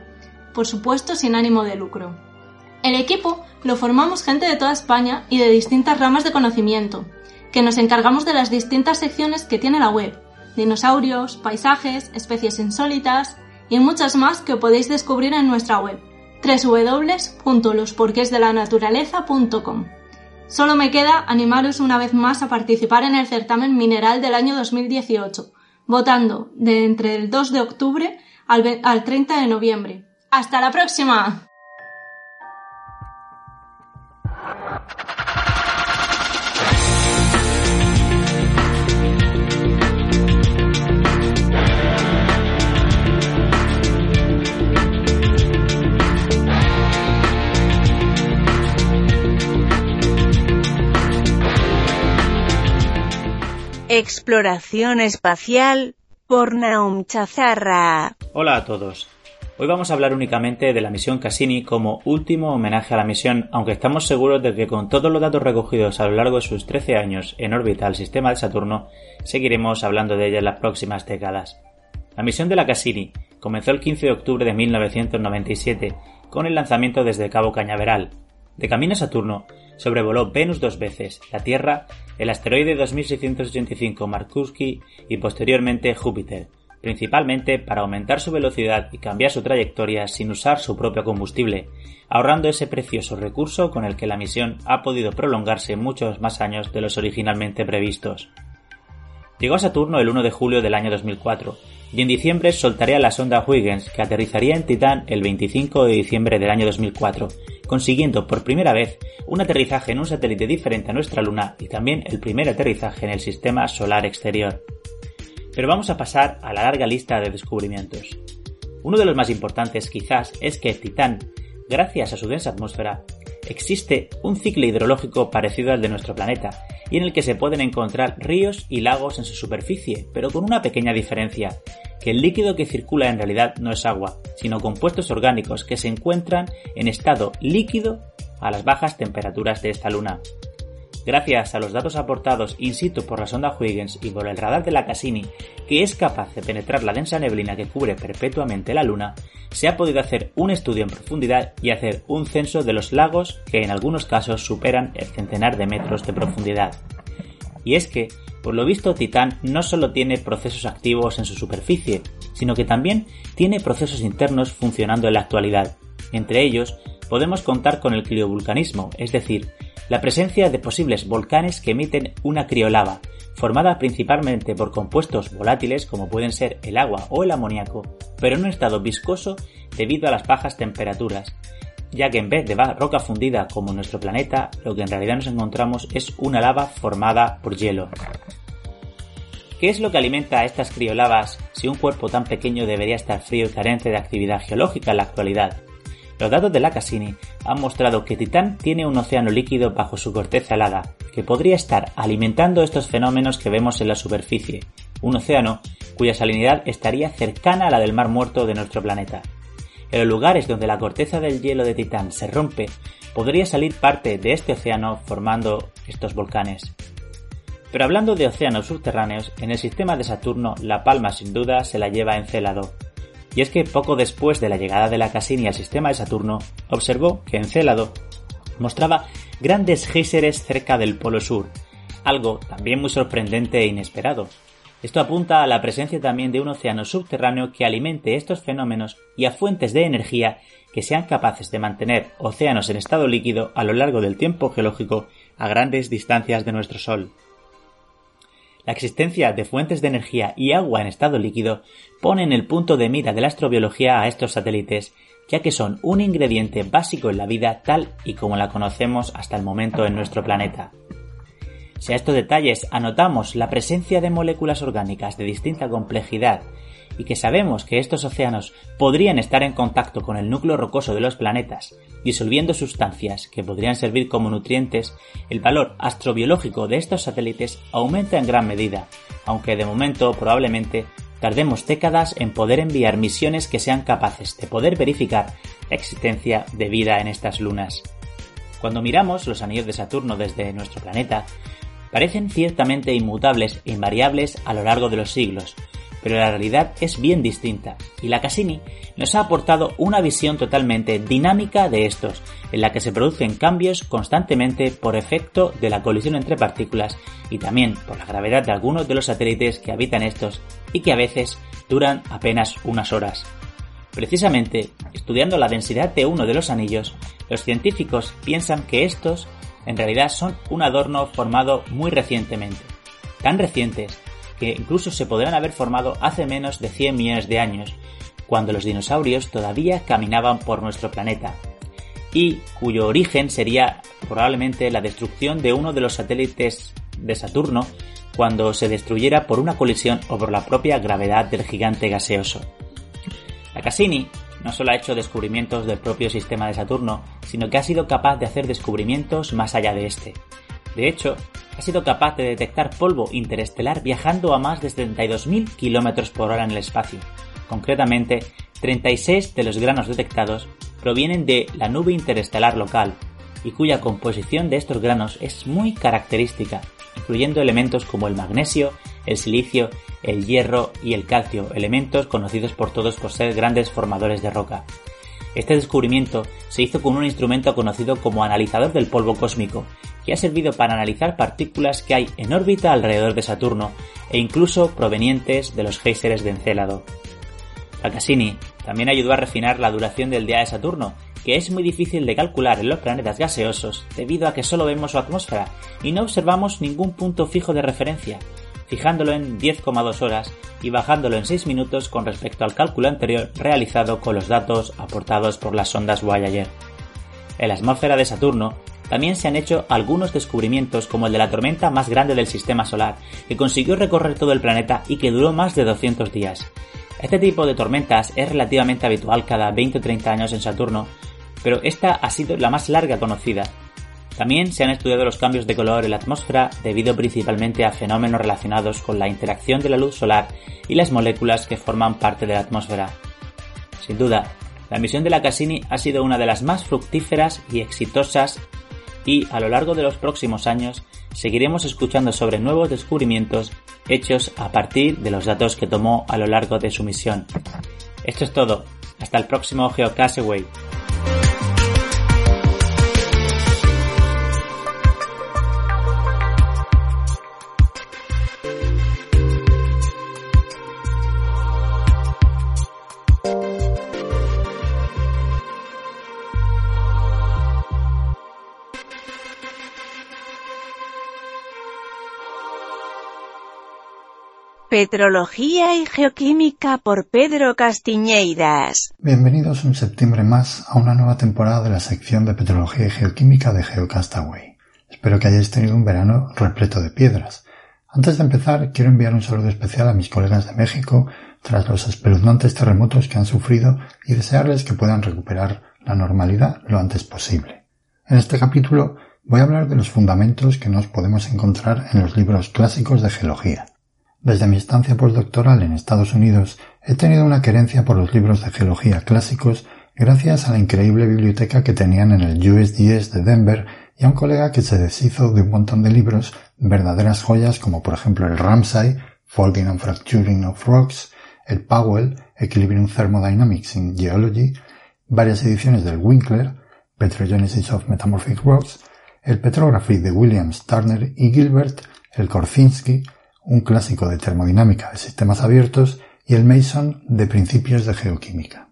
S33: por supuesto sin ánimo de lucro. El equipo lo formamos gente de toda España y de distintas ramas de conocimiento, que nos encargamos de las distintas secciones que tiene la web, dinosaurios, paisajes, especies insólitas y muchas más que podéis descubrir en nuestra web www.losporquesdelanaturaleza.com. Solo me queda animaros una vez más a participar en el certamen mineral del año 2018, votando de entre el 2 de octubre al, al 30 de noviembre. ¡Hasta la próxima!
S34: Exploración espacial por Naum Chazarra.
S35: Hola a todos. Hoy vamos a hablar únicamente de la misión Cassini como último homenaje a la misión, aunque estamos seguros de que con todos los datos recogidos a lo largo de sus 13 años en órbita al sistema de Saturno, seguiremos hablando de ella en las próximas décadas. La misión de la Cassini comenzó el 15 de octubre de 1997 con el lanzamiento desde Cabo Cañaveral. De camino a Saturno, sobrevoló Venus dos veces, la Tierra, el asteroide 2685 Markuski y posteriormente Júpiter, principalmente para aumentar su velocidad y cambiar su trayectoria sin usar su propio combustible, ahorrando ese precioso recurso con el que la misión ha podido prolongarse muchos más años de los originalmente previstos. Llegó a Saturno el 1 de julio del año 2004 y en diciembre soltaría la sonda Huygens que aterrizaría en Titán el 25 de diciembre del año 2004, consiguiendo por primera vez un aterrizaje en un satélite diferente a nuestra Luna y también el primer aterrizaje en el sistema solar exterior. Pero vamos a pasar a la larga lista de descubrimientos. Uno de los más importantes quizás es que Titán, gracias a su densa atmósfera, existe un ciclo hidrológico parecido al de nuestro planeta, y en el que se pueden encontrar ríos y lagos en su superficie, pero con una pequeña diferencia, que el líquido que circula en realidad no es agua, sino compuestos orgánicos que se encuentran en estado líquido a las bajas temperaturas de esta luna. Gracias a los datos aportados in situ por la sonda Huygens y por el radar de la Cassini, que es capaz de penetrar la densa neblina que cubre perpetuamente la Luna, se ha podido hacer un estudio en profundidad y hacer un censo de los lagos que en algunos casos superan el centenar de metros de profundidad. Y es que, por lo visto, Titán no solo tiene procesos activos en su superficie, sino que también tiene procesos internos funcionando en la actualidad. Entre ellos, podemos contar con el criovulcanismo, es decir, la presencia de posibles volcanes que emiten una criolava, formada principalmente por compuestos volátiles como pueden ser el agua o el amoníaco, pero en un estado viscoso debido a las bajas temperaturas, ya que en vez de roca fundida como nuestro planeta, lo que en realidad nos encontramos es una lava formada por hielo. ¿Qué es lo que alimenta a estas criolavas si un cuerpo tan pequeño debería estar frío y carente de actividad geológica en la actualidad? Los datos de la Cassini han mostrado que Titán tiene un océano líquido bajo su corteza helada, que podría estar alimentando estos fenómenos que vemos en la superficie, un océano cuya salinidad estaría cercana a la del mar muerto de nuestro planeta. En los lugares donde la corteza del hielo de Titán se rompe, podría salir parte de este océano formando estos volcanes. Pero hablando de océanos subterráneos, en el sistema de Saturno la palma sin duda se la lleva Encélado, y es que poco después de la llegada de la Cassini al sistema de Saturno, observó que Encélado mostraba grandes géiseres cerca del polo sur, algo también muy sorprendente e inesperado. Esto apunta a la presencia también de un océano subterráneo que alimente estos fenómenos y a fuentes de energía que sean capaces de mantener océanos en estado líquido a lo largo del tiempo geológico a grandes distancias de nuestro Sol. La existencia de fuentes de energía y agua en estado líquido pone en el punto de mira de la astrobiología a estos satélites, ya que son un ingrediente básico en la vida tal y como la conocemos hasta el momento en nuestro planeta. Si a estos detalles anotamos la presencia de moléculas orgánicas de distinta complejidad y que sabemos que estos océanos podrían estar en contacto con el núcleo rocoso de los planetas, disolviendo sustancias que podrían servir como nutrientes, el valor astrobiológico de estos satélites aumenta en gran medida, aunque de momento probablemente tardemos décadas en poder enviar misiones que sean capaces de poder verificar la existencia de vida en estas lunas. Cuando miramos los anillos de Saturno desde nuestro planeta, parecen ciertamente inmutables e invariables a lo largo de los siglos, pero la realidad es bien distinta, y la Cassini nos ha aportado una visión totalmente dinámica de estos, en la que se producen cambios constantemente por efecto de la colisión entre partículas y también por la gravedad de algunos de los satélites que habitan estos y que a veces duran apenas unas horas. Precisamente, estudiando la densidad de uno de los anillos, los científicos piensan que estos en realidad son un adorno formado muy recientemente, tan recientes que incluso se podrán haber formado hace menos de 100 millones de años, cuando los dinosaurios todavía caminaban por nuestro planeta, y cuyo origen sería probablemente la destrucción de uno de los satélites de Saturno cuando se destruyera por una colisión o por la propia gravedad del gigante gaseoso. La Cassini no solo ha hecho descubrimientos del propio sistema de Saturno, sino que ha sido capaz de hacer descubrimientos más allá de este. De hecho, ha sido capaz de detectar polvo interestelar viajando a más de 32.000 km por hora en el espacio. Concretamente, 36 de los granos detectados provienen de la nube interestelar local, y cuya composición de estos granos es muy característica, incluyendo elementos como el magnesio, el silicio, el hierro y el calcio, elementos conocidos por todos por ser grandes formadores de roca. Este descubrimiento se hizo con un instrumento conocido como analizador del polvo cósmico, que ha servido para analizar partículas que hay en órbita alrededor de Saturno e incluso provenientes de los géiseres de Encélado. La Cassini también ayudó a refinar la duración del día de Saturno, que es muy difícil de calcular en los planetas gaseosos debido a que solo vemos su atmósfera y no observamos ningún punto fijo de referencia, fijándolo en 10,2 horas y bajándolo en 6 minutos con respecto al cálculo anterior realizado con los datos aportados por las sondas Voyager. En la atmósfera de Saturno también se han hecho algunos descubrimientos como el de la tormenta más grande del sistema solar, que consiguió recorrer todo el planeta y que duró más de 200 días. Este tipo de tormentas es relativamente habitual cada 20 o 30 años en Saturno, pero esta ha sido la más larga conocida, también se han estudiado los cambios de color en la atmósfera debido principalmente a fenómenos relacionados con la interacción de la luz solar y las moléculas que forman parte de la atmósfera. Sin duda, la misión de la Cassini ha sido una de las más fructíferas y exitosas y a lo largo de los próximos años seguiremos escuchando sobre nuevos descubrimientos hechos a partir de los datos que tomó a lo largo de su misión. Esto es todo. Hasta el próximo GeoCastaway.
S34: Petrología y Geoquímica por Pedro Castiñeiras.
S36: Bienvenidos un septiembre más a una nueva temporada de la sección de Petrología y Geoquímica de Geocastaway. Espero que hayáis tenido un verano repleto de piedras. Antes de empezar, quiero enviar un saludo especial a mis colegas de México tras los espeluznantes terremotos que han sufrido y desearles que puedan recuperar la normalidad lo antes posible. En este capítulo voy a hablar de los fundamentos que nos podemos encontrar en los libros clásicos de geología. Desde mi estancia postdoctoral en Estados Unidos he tenido una querencia por los libros de geología clásicos gracias a la increíble biblioteca que tenían en el USGS de Denver y a un colega que se deshizo de un montón de libros, verdaderas joyas como por ejemplo el Ramsay, Folding and Fracturing of Rocks, el Powell, Equilibrium Thermodynamics in Geology, varias ediciones del Winkler, Petrogenesis of Metamorphic Rocks, el Petrography de Williams, Turner y Gilbert, el Korzinski, un clásico de termodinámica de sistemas abiertos, y el Mason de principios de geoquímica.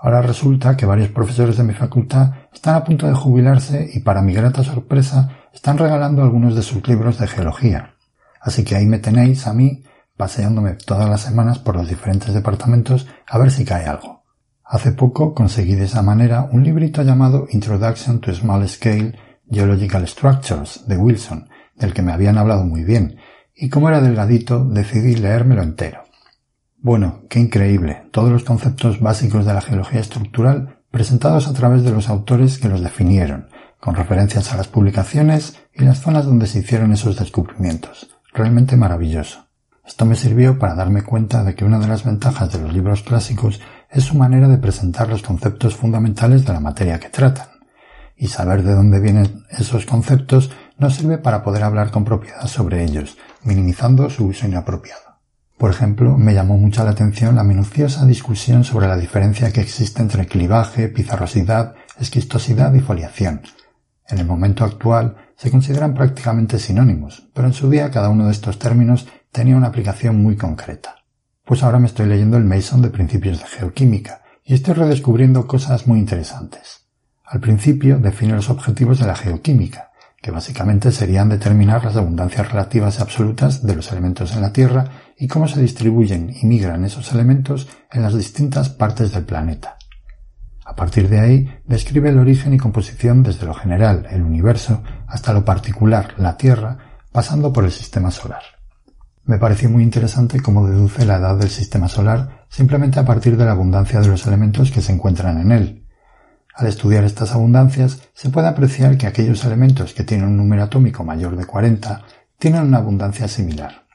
S36: Ahora resulta que varios profesores de mi facultad están a punto de jubilarse y para mi grata sorpresa están regalando algunos de sus libros de geología. Así que ahí me tenéis a mí paseándome todas las semanas por los diferentes departamentos a ver si cae algo. Hace poco conseguí de esa manera un librito llamado Introduction to Small Scale Geological Structures de Wilson, del que me habían hablado muy bien, y como era delgadito decidí leérmelo entero. Bueno, qué increíble, todos los conceptos básicos de la geología estructural presentados a través de los autores que los definieron, con referencias a las publicaciones y las zonas donde se hicieron esos descubrimientos. Realmente maravilloso. Esto me sirvió para darme cuenta de que una de las ventajas de los libros clásicos es su manera de presentar los conceptos fundamentales de la materia que tratan. Y saber de dónde vienen esos conceptos nos sirve para poder hablar con propiedad sobre ellos, minimizando su uso inapropiado. Por ejemplo, me llamó mucho la atención la minuciosa discusión sobre la diferencia que existe entre clivaje, pizarrosidad, esquistosidad y foliación. En el momento actual se consideran prácticamente sinónimos, pero en su día cada uno de estos términos tenía una aplicación muy concreta. Pues ahora me estoy leyendo el Mason de Principios de Geoquímica y estoy redescubriendo cosas muy interesantes. Al principio define los objetivos de la geoquímica, que básicamente serían determinar las abundancias relativas y absolutas de los elementos en la Tierra y cómo se distribuyen y migran esos elementos en las distintas partes del planeta. A partir de ahí, describe el origen y composición desde lo general, el universo, hasta lo particular, la Tierra, pasando por el sistema solar. Me pareció muy interesante cómo deduce la edad del sistema solar simplemente a partir de la abundancia de los elementos que se encuentran en él, al estudiar estas abundancias, se puede apreciar que aquellos elementos que tienen un número atómico mayor de 40 tienen una abundancia similar.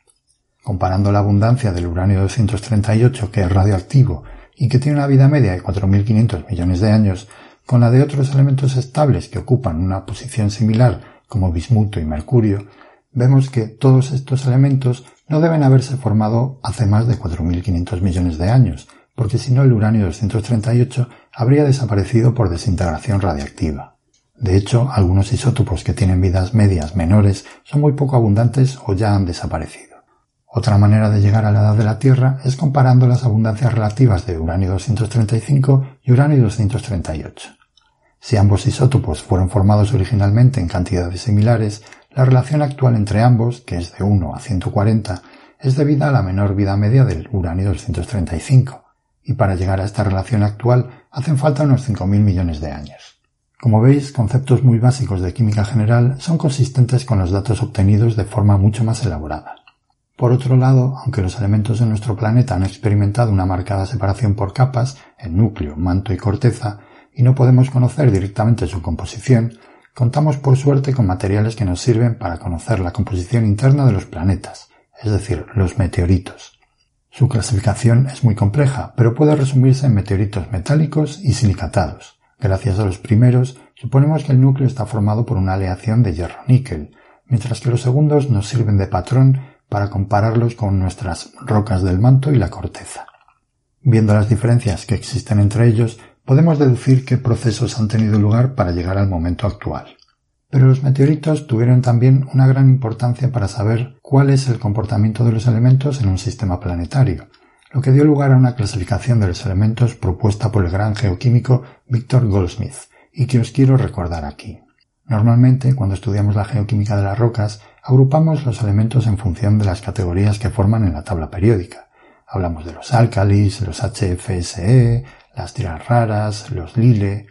S36: Comparando la abundancia del uranio 238, que es radioactivo y que tiene una vida media de 4.500 millones de años, con la de otros elementos estables que ocupan una posición similar, como bismuto y mercurio, vemos que todos estos elementos no deben haberse formado hace más de 4.500 millones de años, porque si no el uranio 238 habría desaparecido por desintegración radiactiva. De hecho, algunos isótopos que tienen vidas medias menores son muy poco abundantes o ya han desaparecido. Otra manera de llegar a la edad de la Tierra es comparando las abundancias relativas de uranio 235 y uranio 238. Si ambos isótopos fueron formados originalmente en cantidades similares, la relación actual entre ambos, que es de 1 a 140, es debida a la menor vida media del uranio 235, y para llegar a esta relación actual hacen falta unos 5.000 millones de años. Como veis, conceptos muy básicos de química general son consistentes con los datos obtenidos de forma mucho más elaborada. Por otro lado, aunque los elementos de nuestro planeta han experimentado una marcada separación por capas, el núcleo, manto y corteza, y no podemos conocer directamente su composición, contamos por suerte con materiales que nos sirven para conocer la composición interna de los planetas, es decir, los meteoritos. Su clasificación es muy compleja, pero puede resumirse en meteoritos metálicos y silicatados. Gracias a los primeros, suponemos que el núcleo está formado por una aleación de hierro-níquel, mientras que los segundos nos sirven de patrón para compararlos con nuestras rocas del manto y la corteza. Viendo las diferencias que existen entre ellos, podemos deducir qué procesos han tenido lugar para llegar al momento actual. Pero los meteoritos tuvieron también una gran importancia para saber cuál es el comportamiento de los elementos en un sistema planetario, lo que dio lugar a una clasificación de los elementos propuesta por el gran geoquímico Victor Goldsmith, y que os quiero recordar aquí. Normalmente, cuando estudiamos la geoquímica de las rocas, agrupamos los elementos en función de las categorías que forman en la tabla periódica. Hablamos de los álcalis, los HFSE, las tiras raras, los lile,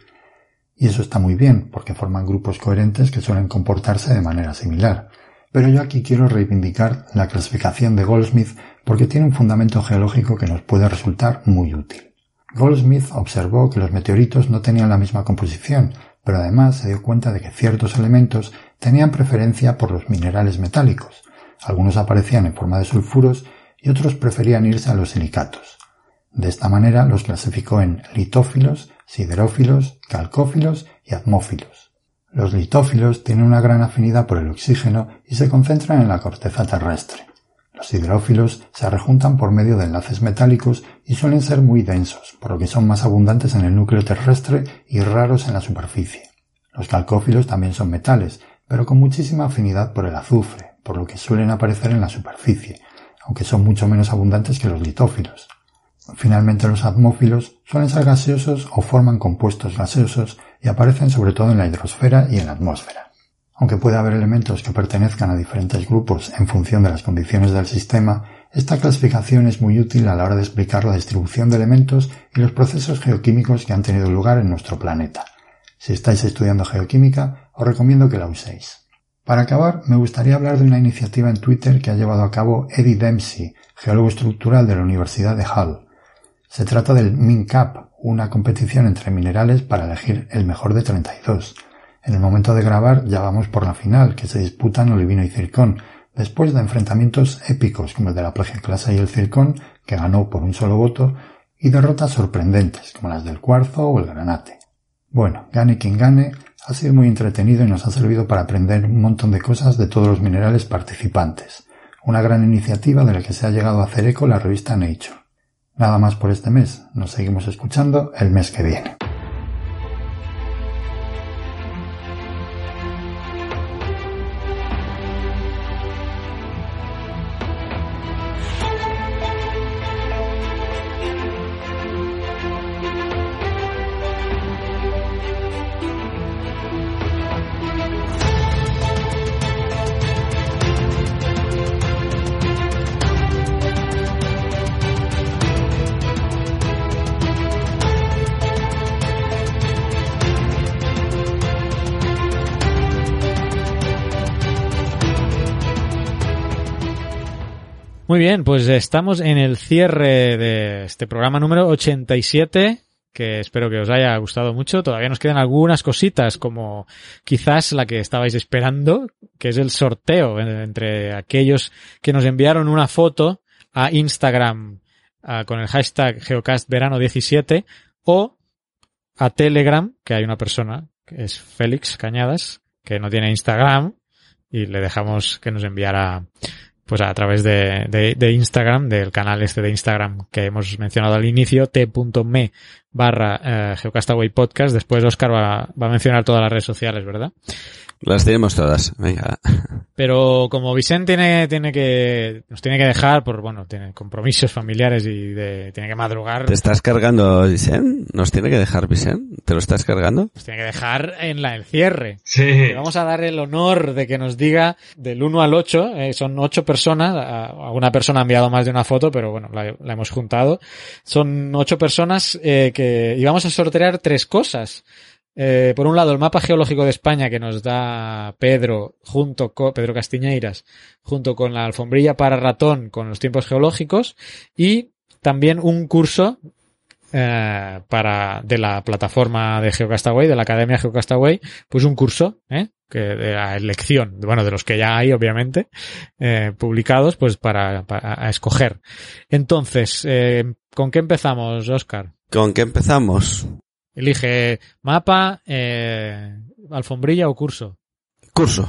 S36: y eso está muy bien, porque forman grupos coherentes que suelen comportarse de manera similar. Pero yo aquí quiero reivindicar la clasificación de Goldsmith porque tiene un fundamento geológico que nos puede resultar muy útil. Goldsmith observó que los meteoritos no tenían la misma composición, pero además se dio cuenta de que ciertos elementos tenían preferencia por los minerales metálicos. Algunos aparecían en forma de sulfuros y otros preferían irse a los silicatos. De esta manera los clasificó en litófilos, siderófilos, calcófilos y atmófilos. Los litófilos tienen una gran afinidad por el oxígeno y se concentran en la corteza terrestre. Los siderófilos se rejuntan por medio de enlaces metálicos y suelen ser muy densos, por lo que son más abundantes en el núcleo terrestre y raros en la superficie. Los calcófilos también son metales, pero con muchísima afinidad por el azufre, por lo que suelen aparecer en la superficie, aunque son mucho menos abundantes que los litófilos. Finalmente los atmófilos suelen ser gaseosos o forman compuestos gaseosos y aparecen sobre todo en la hidrosfera y en la atmósfera. Aunque puede haber elementos que pertenezcan a diferentes grupos en función de las condiciones del sistema, esta clasificación es muy útil a la hora de explicar la distribución de elementos y los procesos geoquímicos que han tenido lugar en nuestro planeta. Si estáis estudiando geoquímica, os recomiendo que la uséis. Para acabar, me gustaría hablar de una iniciativa en Twitter que ha llevado a cabo Eddie Dempsey, geólogo estructural de la Universidad de Hull. Se trata del MinCap, una competición entre minerales para elegir el mejor de 32. En el momento de grabar ya vamos por la final, que se disputan olivino y circón, después de enfrentamientos épicos como el de la clase y el circón, que ganó por un solo voto, y derrotas sorprendentes como las del cuarzo o el granate. Bueno, gane quien gane, ha sido muy entretenido y nos ha servido para aprender un montón de cosas de todos los minerales participantes. Una gran iniciativa de la que se ha llegado a hacer eco la revista Nature. Nada más por este mes. Nos seguimos escuchando el mes que viene.
S3: Muy bien, pues estamos en el cierre de este programa número 87 que espero que os haya gustado mucho. Todavía nos quedan algunas cositas, como quizás la que estabais esperando, que es el sorteo entre aquellos que nos enviaron una foto a Instagram con el hashtag geocastverano17 o a Telegram, que hay una persona, que es Félix Cañadas, que no tiene Instagram, y le dejamos que nos enviara pues a través de, de, de, Instagram, del canal este de Instagram que hemos mencionado al inicio, t.me barra eh, Geocastaway Podcast. Después Oscar va, va a mencionar todas las redes sociales, ¿verdad?
S37: Las tenemos todas, venga.
S3: Pero como Vicente tiene, tiene que, nos tiene que dejar por, bueno, tiene compromisos familiares y de, tiene que madrugar.
S37: ¿Te estás cargando, Vicente? ¿Nos tiene que dejar, Vicente? ¿Te lo estás cargando?
S3: Nos tiene que dejar en la, el cierre.
S37: Sí.
S3: Le vamos a dar el honor de que nos diga del 1 al 8, eh, son 8 personas, alguna persona ha enviado más de una foto, pero bueno, la, la hemos juntado. Son 8 personas, eh, que, y vamos a sortear tres cosas. Eh, por un lado, el mapa geológico de España que nos da Pedro junto con Pedro Castiñeiras, junto con la alfombrilla para ratón con los tiempos geológicos y también un curso eh, para de la plataforma de GeoCastaway, de la Academia GeoCastaway, pues un curso, ¿eh? que de la elección, bueno, de los que ya hay, obviamente, eh, publicados, pues para, para escoger. Entonces, eh, ¿con qué empezamos, Oscar?
S37: ¿Con qué empezamos?
S3: Elige mapa, eh, alfombrilla o curso.
S37: Curso.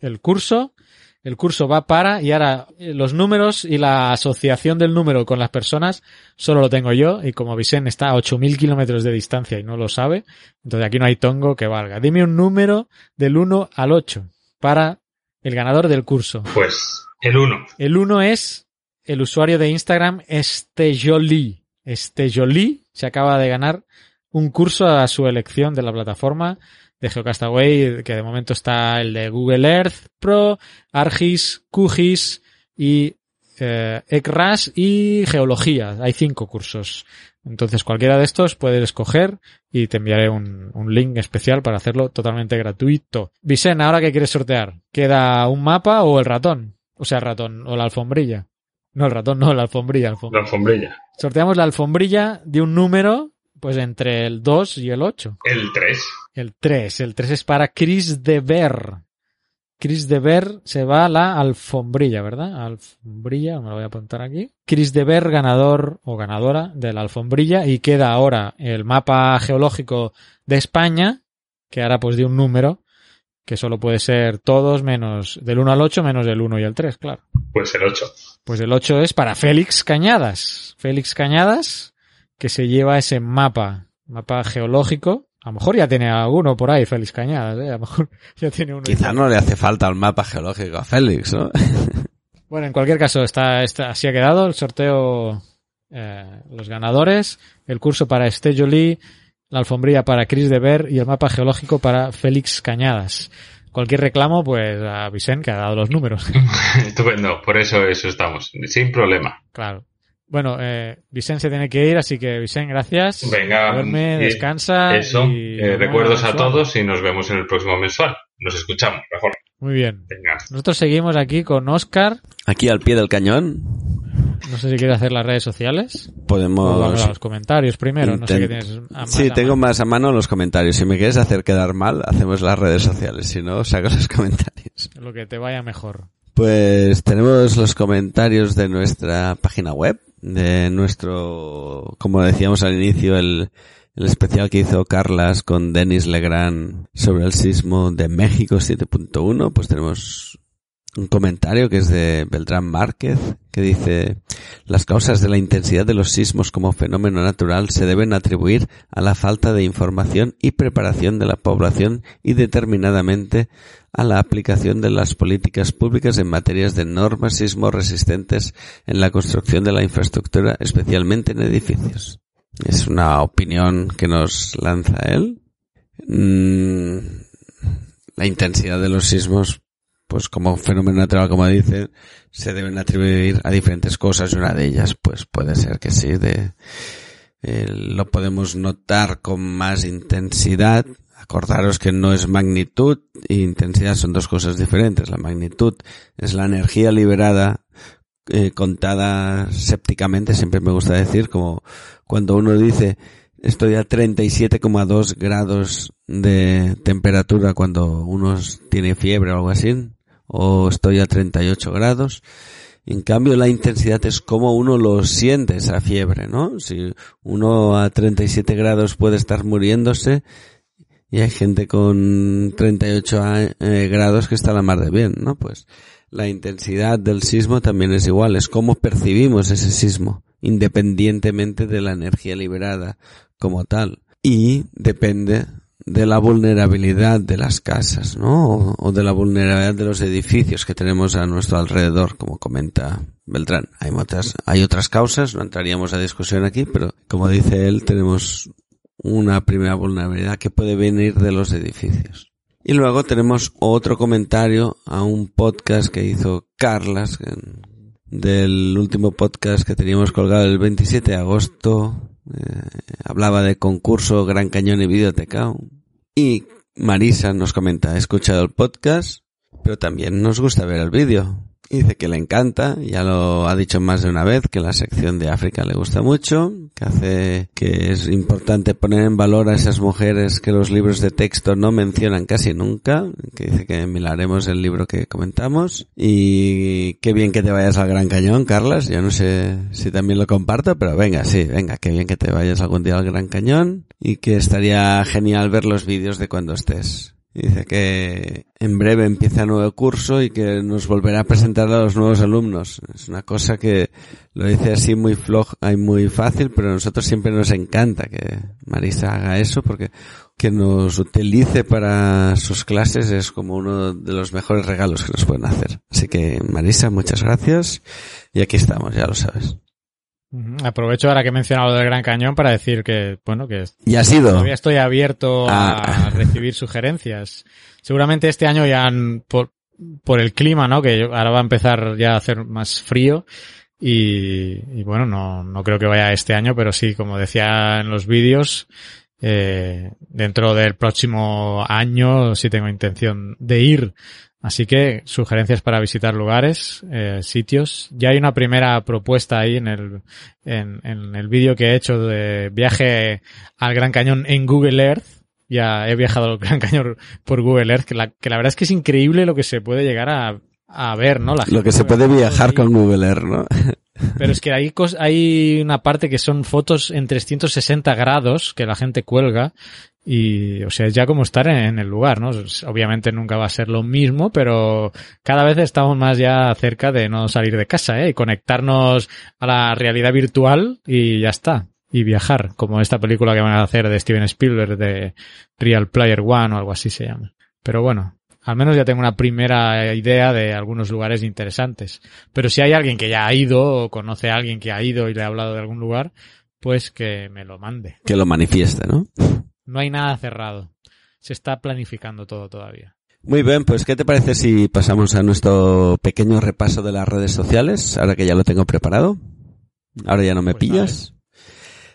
S3: El curso, el curso va para, y ahora los números y la asociación del número con las personas solo lo tengo yo, y como Vicente está a 8.000 kilómetros de distancia y no lo sabe, entonces aquí no hay tongo que valga. Dime un número del 1 al 8 para el ganador del curso.
S38: Pues el 1.
S3: El 1 es el usuario de Instagram Estejoli. Estejoli se acaba de ganar un curso a su elección de la plataforma de Geocastaway, que de momento está el de Google Earth Pro, Argis, QGIS y eh, ECRAS y Geología. Hay cinco cursos. Entonces cualquiera de estos puedes escoger y te enviaré un, un link especial para hacerlo totalmente gratuito. Vicen, ¿ahora qué quieres sortear? ¿Queda un mapa o el ratón? O sea, el ratón o la alfombrilla. No, el ratón no, la alfombrilla. alfombrilla.
S38: La alfombrilla.
S3: Sorteamos la alfombrilla de un número pues entre el 2 y el 8.
S38: El 3.
S3: El 3. El 3 es para Chris de Ver. Chris de Ver se va a la alfombrilla, ¿verdad? Alfombrilla, me lo voy a apuntar aquí. Chris de Ver, ganador o ganadora de la alfombrilla y queda ahora el mapa geológico de España, que ahora pues de un número, que solo puede ser todos menos del 1 al 8 menos el 1 y el 3, claro.
S38: Pues el 8.
S3: Pues el 8 es para Félix Cañadas. Félix Cañadas, que se lleva ese mapa, mapa geológico. A lo mejor ya tiene alguno por ahí, Félix Cañadas, ¿eh? A lo mejor ya tiene uno.
S37: Quizá no le hace falta el mapa geológico a Félix, ¿no?
S3: bueno, en cualquier caso, está, está, así ha quedado el sorteo eh, los ganadores, el curso para Este Jolie, la alfombrilla para Chris de Ver y el mapa geológico para Félix Cañadas. Cualquier reclamo, pues a Vicente, que ha dado los números.
S5: Estupendo, por eso eso estamos, sin problema.
S3: Claro. Bueno, eh, Vicente se tiene que ir, así que Vicente, gracias.
S5: Venga,
S3: Duerme,
S5: y-
S3: descansa.
S5: Eso,
S3: y
S5: eh, recuerdos a todos y nos vemos en el próximo mensual. Nos escuchamos, mejor.
S3: Muy bien.
S5: Venga.
S3: Nosotros seguimos aquí con Oscar.
S4: Aquí al pie del cañón
S3: No sé si quiere hacer las redes sociales.
S4: Podemos...
S3: vamos a los comentarios primero. No sé qué tienes a más
S4: sí,
S3: a
S4: tengo
S3: mano.
S4: más a mano los comentarios. Si me quieres hacer quedar mal, hacemos las redes sociales. Si no, saco los comentarios.
S3: Lo que te vaya mejor.
S4: Pues tenemos los comentarios de nuestra página web, de nuestro, como decíamos al inicio, el, el especial que hizo Carlas con Denis Legrand sobre el sismo de México 7.1, pues tenemos un comentario que es de Beltrán Márquez, que dice, las causas de la intensidad de los sismos como fenómeno natural se deben atribuir a la falta de información y preparación de la población y determinadamente a la aplicación de las políticas públicas en materias de normas sismo resistentes en la construcción de la infraestructura, especialmente en edificios. Es una opinión que nos lanza él. Mm, la intensidad de los sismos, pues como fenómeno natural, como dice, se deben atribuir a diferentes cosas y una de ellas, pues puede ser que sí, de, eh, lo podemos notar con más intensidad. Acordaros que no es magnitud e intensidad son dos cosas diferentes. La magnitud es la energía liberada eh, contada sépticamente, siempre me gusta decir, como cuando uno dice estoy a 37,2 grados de temperatura cuando uno tiene fiebre o algo así, o estoy a 38 grados. En cambio, la intensidad es como uno lo siente esa fiebre, ¿no? Si uno a 37 grados puede estar muriéndose y hay gente con 38 a- eh, grados que está la mar de bien, ¿no? Pues la intensidad del sismo también es igual, es cómo percibimos ese sismo, independientemente de la energía liberada como tal. Y depende de la vulnerabilidad de las casas, ¿no? O, de la vulnerabilidad de los edificios que tenemos a nuestro alrededor, como comenta Beltrán. Hay otras, hay otras causas, no entraríamos a discusión aquí, pero como dice él, tenemos una primera vulnerabilidad que puede venir de los edificios. Y luego tenemos otro comentario a un podcast que hizo Carlas, del último podcast que teníamos colgado el 27 de agosto. eh, hablaba de concurso Gran Cañón y Videoteca. Y Marisa nos comenta, he escuchado el podcast, pero también nos gusta ver el vídeo. Dice que le encanta, ya lo ha dicho más de una vez, que la sección de África le gusta mucho, que hace que es importante poner en valor a esas mujeres que los libros de texto no mencionan casi nunca, que dice que miraremos el libro que comentamos. Y qué bien que te vayas al Gran Cañón, Carlas. Yo no sé si también lo comparto, pero venga, sí, venga, qué bien que te vayas algún día al Gran Cañón y que estaría genial ver los vídeos de cuando estés. Dice que en breve empieza un nuevo curso y que nos volverá a presentar a los nuevos alumnos. Es una cosa que lo dice así muy flojo y muy fácil, pero a nosotros siempre nos encanta que Marisa haga eso porque que nos utilice para sus clases es como uno de los mejores regalos que nos pueden hacer. Así que Marisa, muchas gracias y aquí estamos, ya lo sabes.
S3: Aprovecho ahora que he mencionado lo del Gran Cañón para decir que, bueno, que
S4: ¿Y ha sido?
S3: todavía estoy abierto
S4: Ah.
S3: a recibir sugerencias. Seguramente este año ya han- por, por el clima, ¿no? Que ahora va a empezar ya a hacer más frío. Y, y bueno, no, no creo que vaya este año, pero sí, como decía en los vídeos, eh, dentro del próximo año sí tengo intención de ir. Así que sugerencias para visitar lugares, eh, sitios. Ya hay una primera propuesta ahí en el, en, en el vídeo que he hecho de viaje al Gran Cañón en Google Earth. Ya he viajado al Gran Cañón por Google Earth, que la, que la verdad es que es increíble lo que se puede llegar a, a ver, ¿no? La
S4: Lo que
S3: gente
S4: se puede viajar
S3: ahí.
S4: con Google Earth, ¿no?
S3: Pero es que hay, hay una parte que son fotos en 360 grados que la gente cuelga y, o sea, es ya como estar en, el lugar, ¿no? Obviamente nunca va a ser lo mismo, pero cada vez estamos más ya cerca de no salir de casa, ¿eh? Y conectarnos a la realidad virtual y ya está. Y viajar, como esta película que van a hacer de Steven Spielberg de Real Player One o algo así se llama. Pero bueno, al menos ya tengo una primera idea de algunos lugares interesantes. Pero si hay alguien que ya ha ido o conoce a alguien que ha ido y le ha hablado de algún lugar, pues que me lo mande.
S4: Que lo manifieste, ¿no?
S3: No hay nada cerrado. Se está planificando todo todavía.
S4: Muy bien, pues ¿qué te parece si pasamos a nuestro pequeño repaso de las redes sociales, ahora que ya lo tengo preparado? Ahora ya no me
S3: Pues
S4: pillas.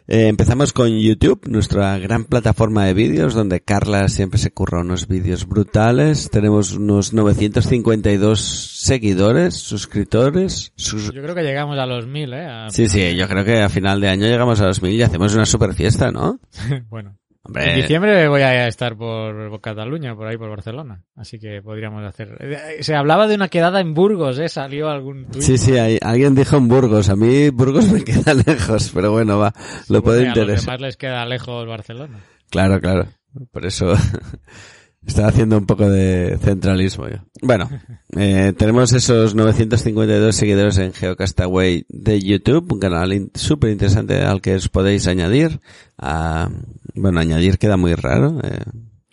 S4: Eh, empezamos con YouTube, nuestra gran plataforma de vídeos, donde Carla siempre se curra unos vídeos brutales. Tenemos unos 952 seguidores, suscriptores. sus-
S3: Yo creo que llegamos a los mil, ¿eh? A-
S4: Sí, sí, yo creo que a final de año llegamos a los mil y hacemos una super fiesta, ¿no?
S3: bueno.
S4: Hombre.
S3: En diciembre voy a estar por, Cataluña, por ahí por Barcelona. Así que podríamos hacer. eh, Se hablaba de una quedada en Burgos, ¿eh? Salió algún tuit.
S4: Sí, sí, hay- alguien dijo en Burgos. A mí Burgos me queda lejos, pero bueno, va, lo puede
S3: a los
S4: interesar.
S3: demás les queda lejos Barcelona.
S4: Claro, claro. Por eso estaba haciendo un poco de centralismo yo. Bueno, eh, tenemos esos 952 seguidores en Geocastaway de YouTube, un canal in- súper interesante al que os podéis añadir. Ah, bueno, añadir queda muy raro. eh,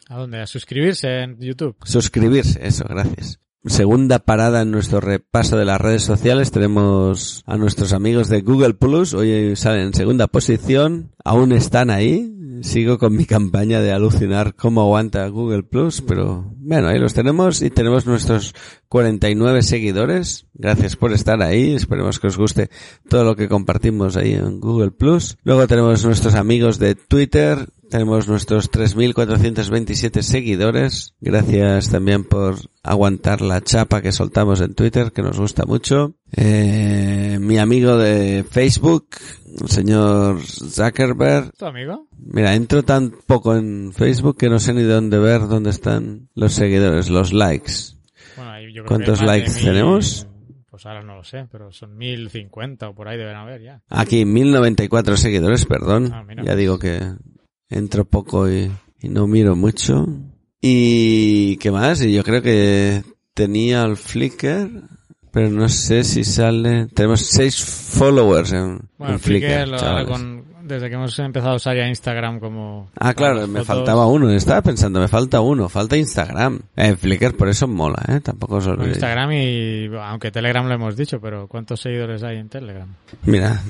S3: ¿A dónde? A suscribirse en YouTube.
S4: Suscribirse, eso, gracias. Segunda parada en nuestro repaso de las redes sociales tenemos a nuestros amigos de Google Plus. Hoy salen en segunda posición. Aún están ahí. Sigo con mi campaña de alucinar cómo aguanta Google Plus, pero bueno, ahí los tenemos y tenemos nuestros 49 seguidores. Gracias por estar ahí. Esperemos que os guste todo lo que compartimos ahí en Google Plus. Luego tenemos nuestros amigos de Twitter. Tenemos nuestros 3.427 seguidores. Gracias también por aguantar la chapa que soltamos en Twitter, que nos gusta mucho. Eh, mi amigo de Facebook, el señor Zuckerberg.
S3: ¿Tu amigo?
S4: Mira, entro tan poco en Facebook que no sé ni dónde ver dónde están los seguidores, los likes.
S3: Bueno, yo creo
S4: ¿Cuántos
S3: que
S4: likes
S3: mil-
S4: tenemos?
S3: Pues ahora no lo sé, pero son 1050 o por ahí deben haber ya.
S4: Aquí 1094 seguidores, perdón.
S3: Ah,
S4: ya digo que entro poco y, y no miro mucho. Y qué más, y yo creo que tenía el Flickr, pero no sé si sale. Tenemos seis followers en,
S3: Bueno,
S4: en
S3: Flickr,
S4: Flickr.
S3: lo- con- desde que hemos empezado a usar ya Instagram como...
S4: Ah, claro, me
S3: fotos.
S4: faltaba uno. Estaba pensando, me falta uno. Falta Instagram. Eh, Flickr por eso mola, ¿eh? Tampoco os olvidéis.
S3: Instagram y... Aunque Telegram lo hemos dicho, pero ¿cuántos seguidores hay en Telegram?
S4: Mira,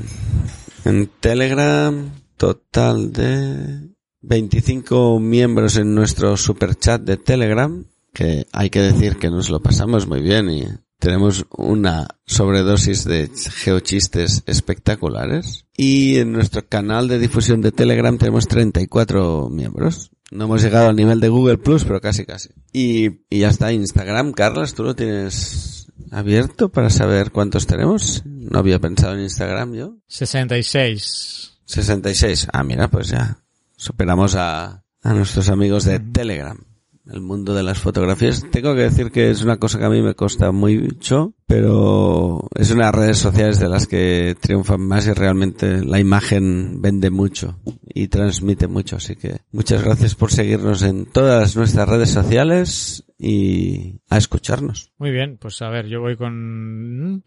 S4: en Telegram, total de 25 miembros en nuestro super chat de Telegram, que hay que decir que nos lo pasamos muy bien y tenemos una sobredosis de geochistes espectaculares. Y en nuestro canal de difusión de Telegram tenemos 34 miembros. No hemos llegado al nivel de Google Plus, pero casi casi. Y, y ya está, Instagram, Carlos, ¿tú lo tienes abierto para saber cuántos tenemos? No había pensado en Instagram yo.
S3: 66.
S4: 66. Ah, mira, pues ya superamos a, a nuestros amigos de Telegram. El mundo de las fotografías. Tengo que decir que es una cosa que a mí me cuesta mucho, pero es una de las redes sociales de las que triunfan más y realmente la imagen vende mucho y transmite mucho. Así que muchas gracias por seguirnos en todas nuestras redes sociales y a escucharnos.
S3: Muy bien, pues a ver, yo voy con,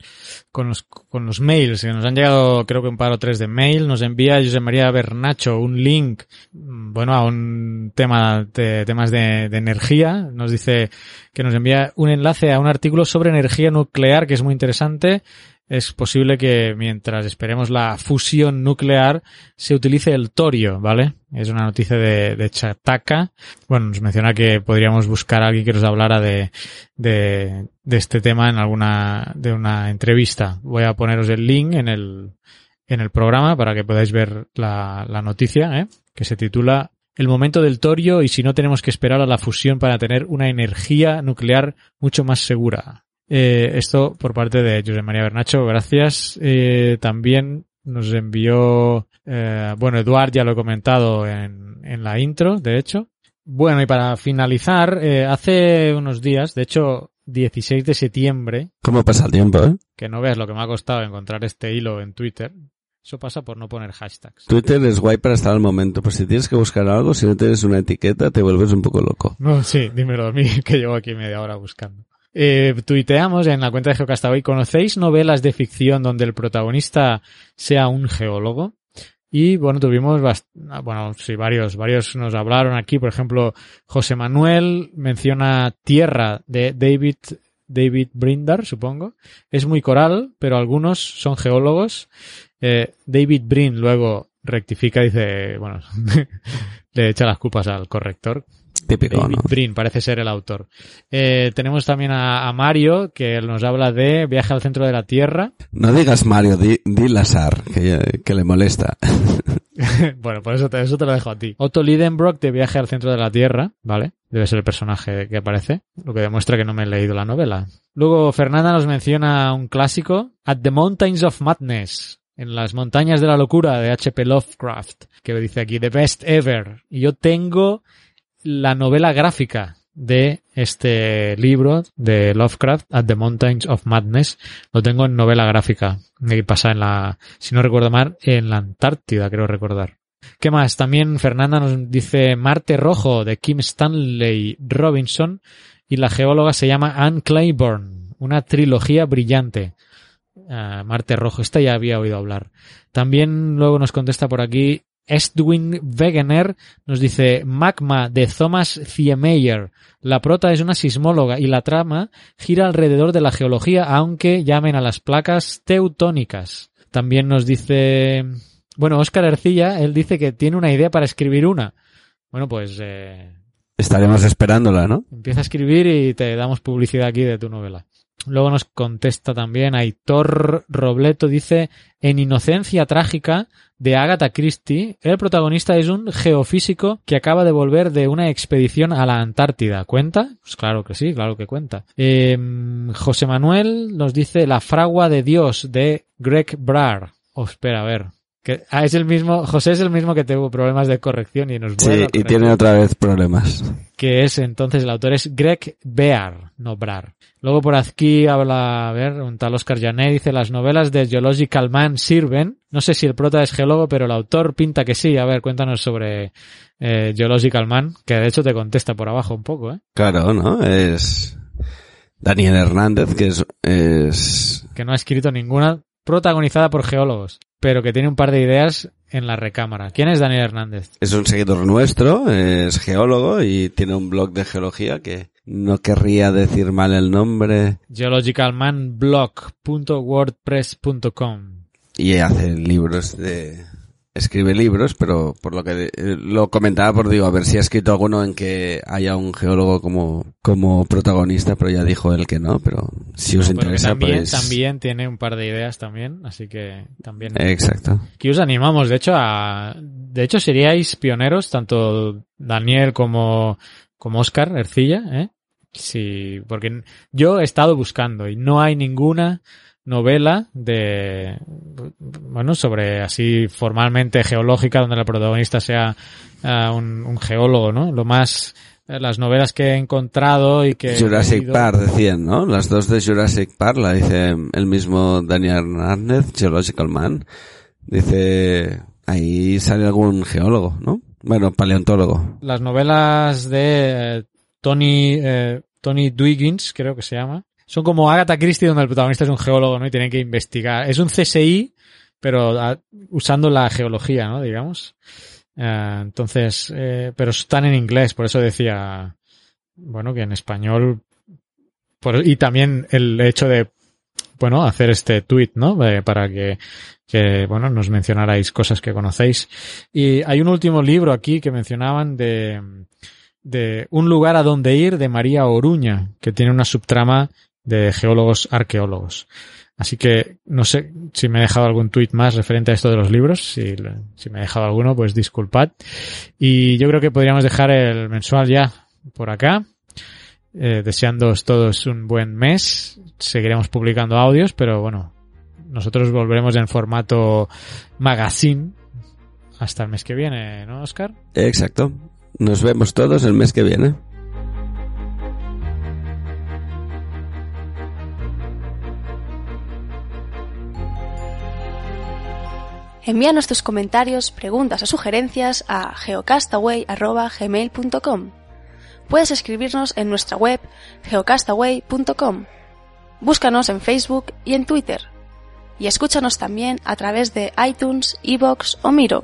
S3: con los, con los mails que nos han llegado, creo que un par o tres de mail. Nos envía José María Bernacho un link, bueno, a un tema de temas de, de energía. Nos dice que nos envía un enlace a un artículo sobre energía nuclear que es muy interesante. Es posible que mientras esperemos la fusión nuclear se utilice el torio, ¿vale? Es una noticia de, de Chataca. Bueno, nos menciona que podríamos buscar a alguien que nos hablara de, de, de este tema en alguna, de una entrevista. Voy a poneros el link en el, en el programa para que podáis ver la, la noticia, ¿eh? que se titula El momento del torio y si no tenemos que esperar a la fusión para tener una energía nuclear mucho más segura. Eh, esto por parte de José María Bernacho, gracias. Eh, también nos envió, eh, bueno, Eduard ya lo he comentado en, en la intro, de hecho. Bueno, y para finalizar, eh, hace unos días, de hecho, 16 de septiembre,
S4: ¿Cómo pasa el tiempo, eh?
S3: que no veas lo que me ha costado encontrar este hilo en Twitter. Eso pasa por no poner hashtags.
S4: Twitter es guay para estar al momento, pero si tienes que buscar algo, si no tienes una etiqueta, te vuelves un poco loco.
S3: No, sí, dímelo a mí, que llevo aquí media hora buscando. Eh, tuiteamos en la cuenta de Geocastaway, ¿conocéis novelas de ficción donde el protagonista sea un geólogo? Y bueno, tuvimos, ah, bueno, sí, varios, varios nos hablaron aquí. Por ejemplo, José Manuel menciona Tierra de David, David Brindar, supongo. Es muy coral, pero algunos son geólogos. Eh, David Brin luego rectifica, dice, bueno, le echa las culpas al corrector.
S4: Típico,
S3: David
S4: ¿no?
S3: Brin parece ser el autor. Eh, tenemos también a, a Mario, que nos habla de Viaje al centro de la Tierra.
S4: No digas Mario, di, di Lazar, que, que le molesta.
S3: bueno, por eso te, eso te lo dejo a ti. Otto Lidenbrock de Viaje al centro de la Tierra, ¿vale? Debe ser el personaje que aparece, lo que demuestra que no me he leído la novela. Luego Fernanda nos menciona un clásico, At the Mountains of Madness, en las montañas de la locura de H.P. Lovecraft, que dice aquí The Best Ever. Y yo tengo la novela gráfica de este libro de Lovecraft, At the Mountains of Madness. Lo tengo en novela gráfica. Y pasa en la, si no recuerdo mal, en la Antártida, creo recordar. ¿Qué más? También Fernanda nos dice Marte Rojo de Kim Stanley Robinson y la geóloga se llama Anne Claiborne. Una trilogía brillante. Ah, Marte Rojo, esta ya había oído hablar. También luego nos contesta por aquí Estwin Wegener nos dice Magma de Thomas Ziemeyer. La prota es una sismóloga y la trama gira alrededor de la geología, aunque llamen a las placas teutónicas. También nos dice, bueno, Óscar Ercilla, él dice que tiene una idea para escribir una. Bueno, pues eh,
S4: Estaremos esperándola, ¿no?
S3: empieza a escribir y te damos publicidad aquí de tu novela. Luego nos contesta también Aitor Robleto, dice, en Inocencia Trágica de Agatha Christie, el protagonista es un geofísico que acaba de volver de una expedición a la Antártida. ¿Cuenta? Pues claro que sí, claro que cuenta. Eh, José Manuel nos dice La fragua de Dios de Greg Brar. Oh, espera, a ver. Que, ah, es el mismo, José es el mismo que tuvo problemas de corrección y nos vuelve
S4: Sí, y tiene otra vez problemas.
S3: que es entonces el autor es Greg Bear, no Brar. Luego por aquí habla, a ver, un tal Oscar Janet dice las novelas de Geological Man sirven. No sé si el prota es geólogo, pero el autor pinta que sí. A ver, cuéntanos sobre eh, Geological Man, que de hecho te contesta por abajo un poco, ¿eh?
S4: Claro, ¿no? Es Daniel Hernández, que es, es
S3: Que no ha escrito ninguna protagonizada por geólogos, pero que tiene un par de ideas en la recámara. ¿Quién es Daniel Hernández?
S4: Es un seguidor nuestro, es geólogo y tiene un blog de geología que no querría decir mal el nombre
S3: geologicalmanblog.wordpress.com
S4: y hace libros de... Escribe libros, pero por lo que eh, lo comentaba por digo, a ver si ha escrito alguno en que haya un geólogo como, como protagonista, pero ya dijo él que no, pero si os
S3: No,
S4: interesa,
S3: también,
S4: pues...
S3: también tiene un par de ideas también, así que también.
S4: Exacto.
S3: Que os animamos, de hecho, a, de hecho seríais pioneros, tanto Daniel como, como Oscar Ercilla, ¿eh? Sí, porque yo he estado buscando y no hay ninguna novela de, bueno, sobre así formalmente geológica donde el protagonista sea ah, un, un geólogo, ¿no? Lo más, eh, las novelas que he encontrado y que...
S4: Jurassic Park decían, ¿no? Las dos de Jurassic Park, la dice el mismo Daniel Hernández, Geological Man. Dice, ahí sale algún geólogo, ¿no? Bueno, paleontólogo.
S3: las novelas de eh, Tony eh, Tony Dwiggins, creo que se llama. Son como Agatha Christie donde el protagonista es un geólogo, ¿no? Y tienen que investigar. Es un CSI, pero ah, usando la geología, ¿no? Digamos. Eh, entonces, eh, pero están en inglés, por eso decía, bueno, que en español, y también el hecho de, bueno, hacer este tweet, ¿no? Para que, que, bueno, nos mencionarais cosas que conocéis. Y hay un último libro aquí que mencionaban de, de Un lugar a donde ir de María Oruña, que tiene una subtrama de geólogos arqueólogos. Así que no sé si me he dejado algún tuit más referente a esto de los libros. Si, si me he dejado alguno, pues disculpad. Y yo creo que podríamos dejar el mensual ya por acá. Eh, deseándoos todos un buen mes. Seguiremos publicando audios, pero bueno, nosotros volveremos en formato magazine hasta el mes que viene, ¿no, Oscar?
S4: Exacto. Nos vemos todos el mes que viene.
S39: Envíanos tus comentarios, preguntas o sugerencias a geocastaway.gmail.com. Puedes escribirnos en nuestra web geocastaway.com. Búscanos en Facebook y en Twitter. y escúchanos también a través de iTunes, iBox o Miro.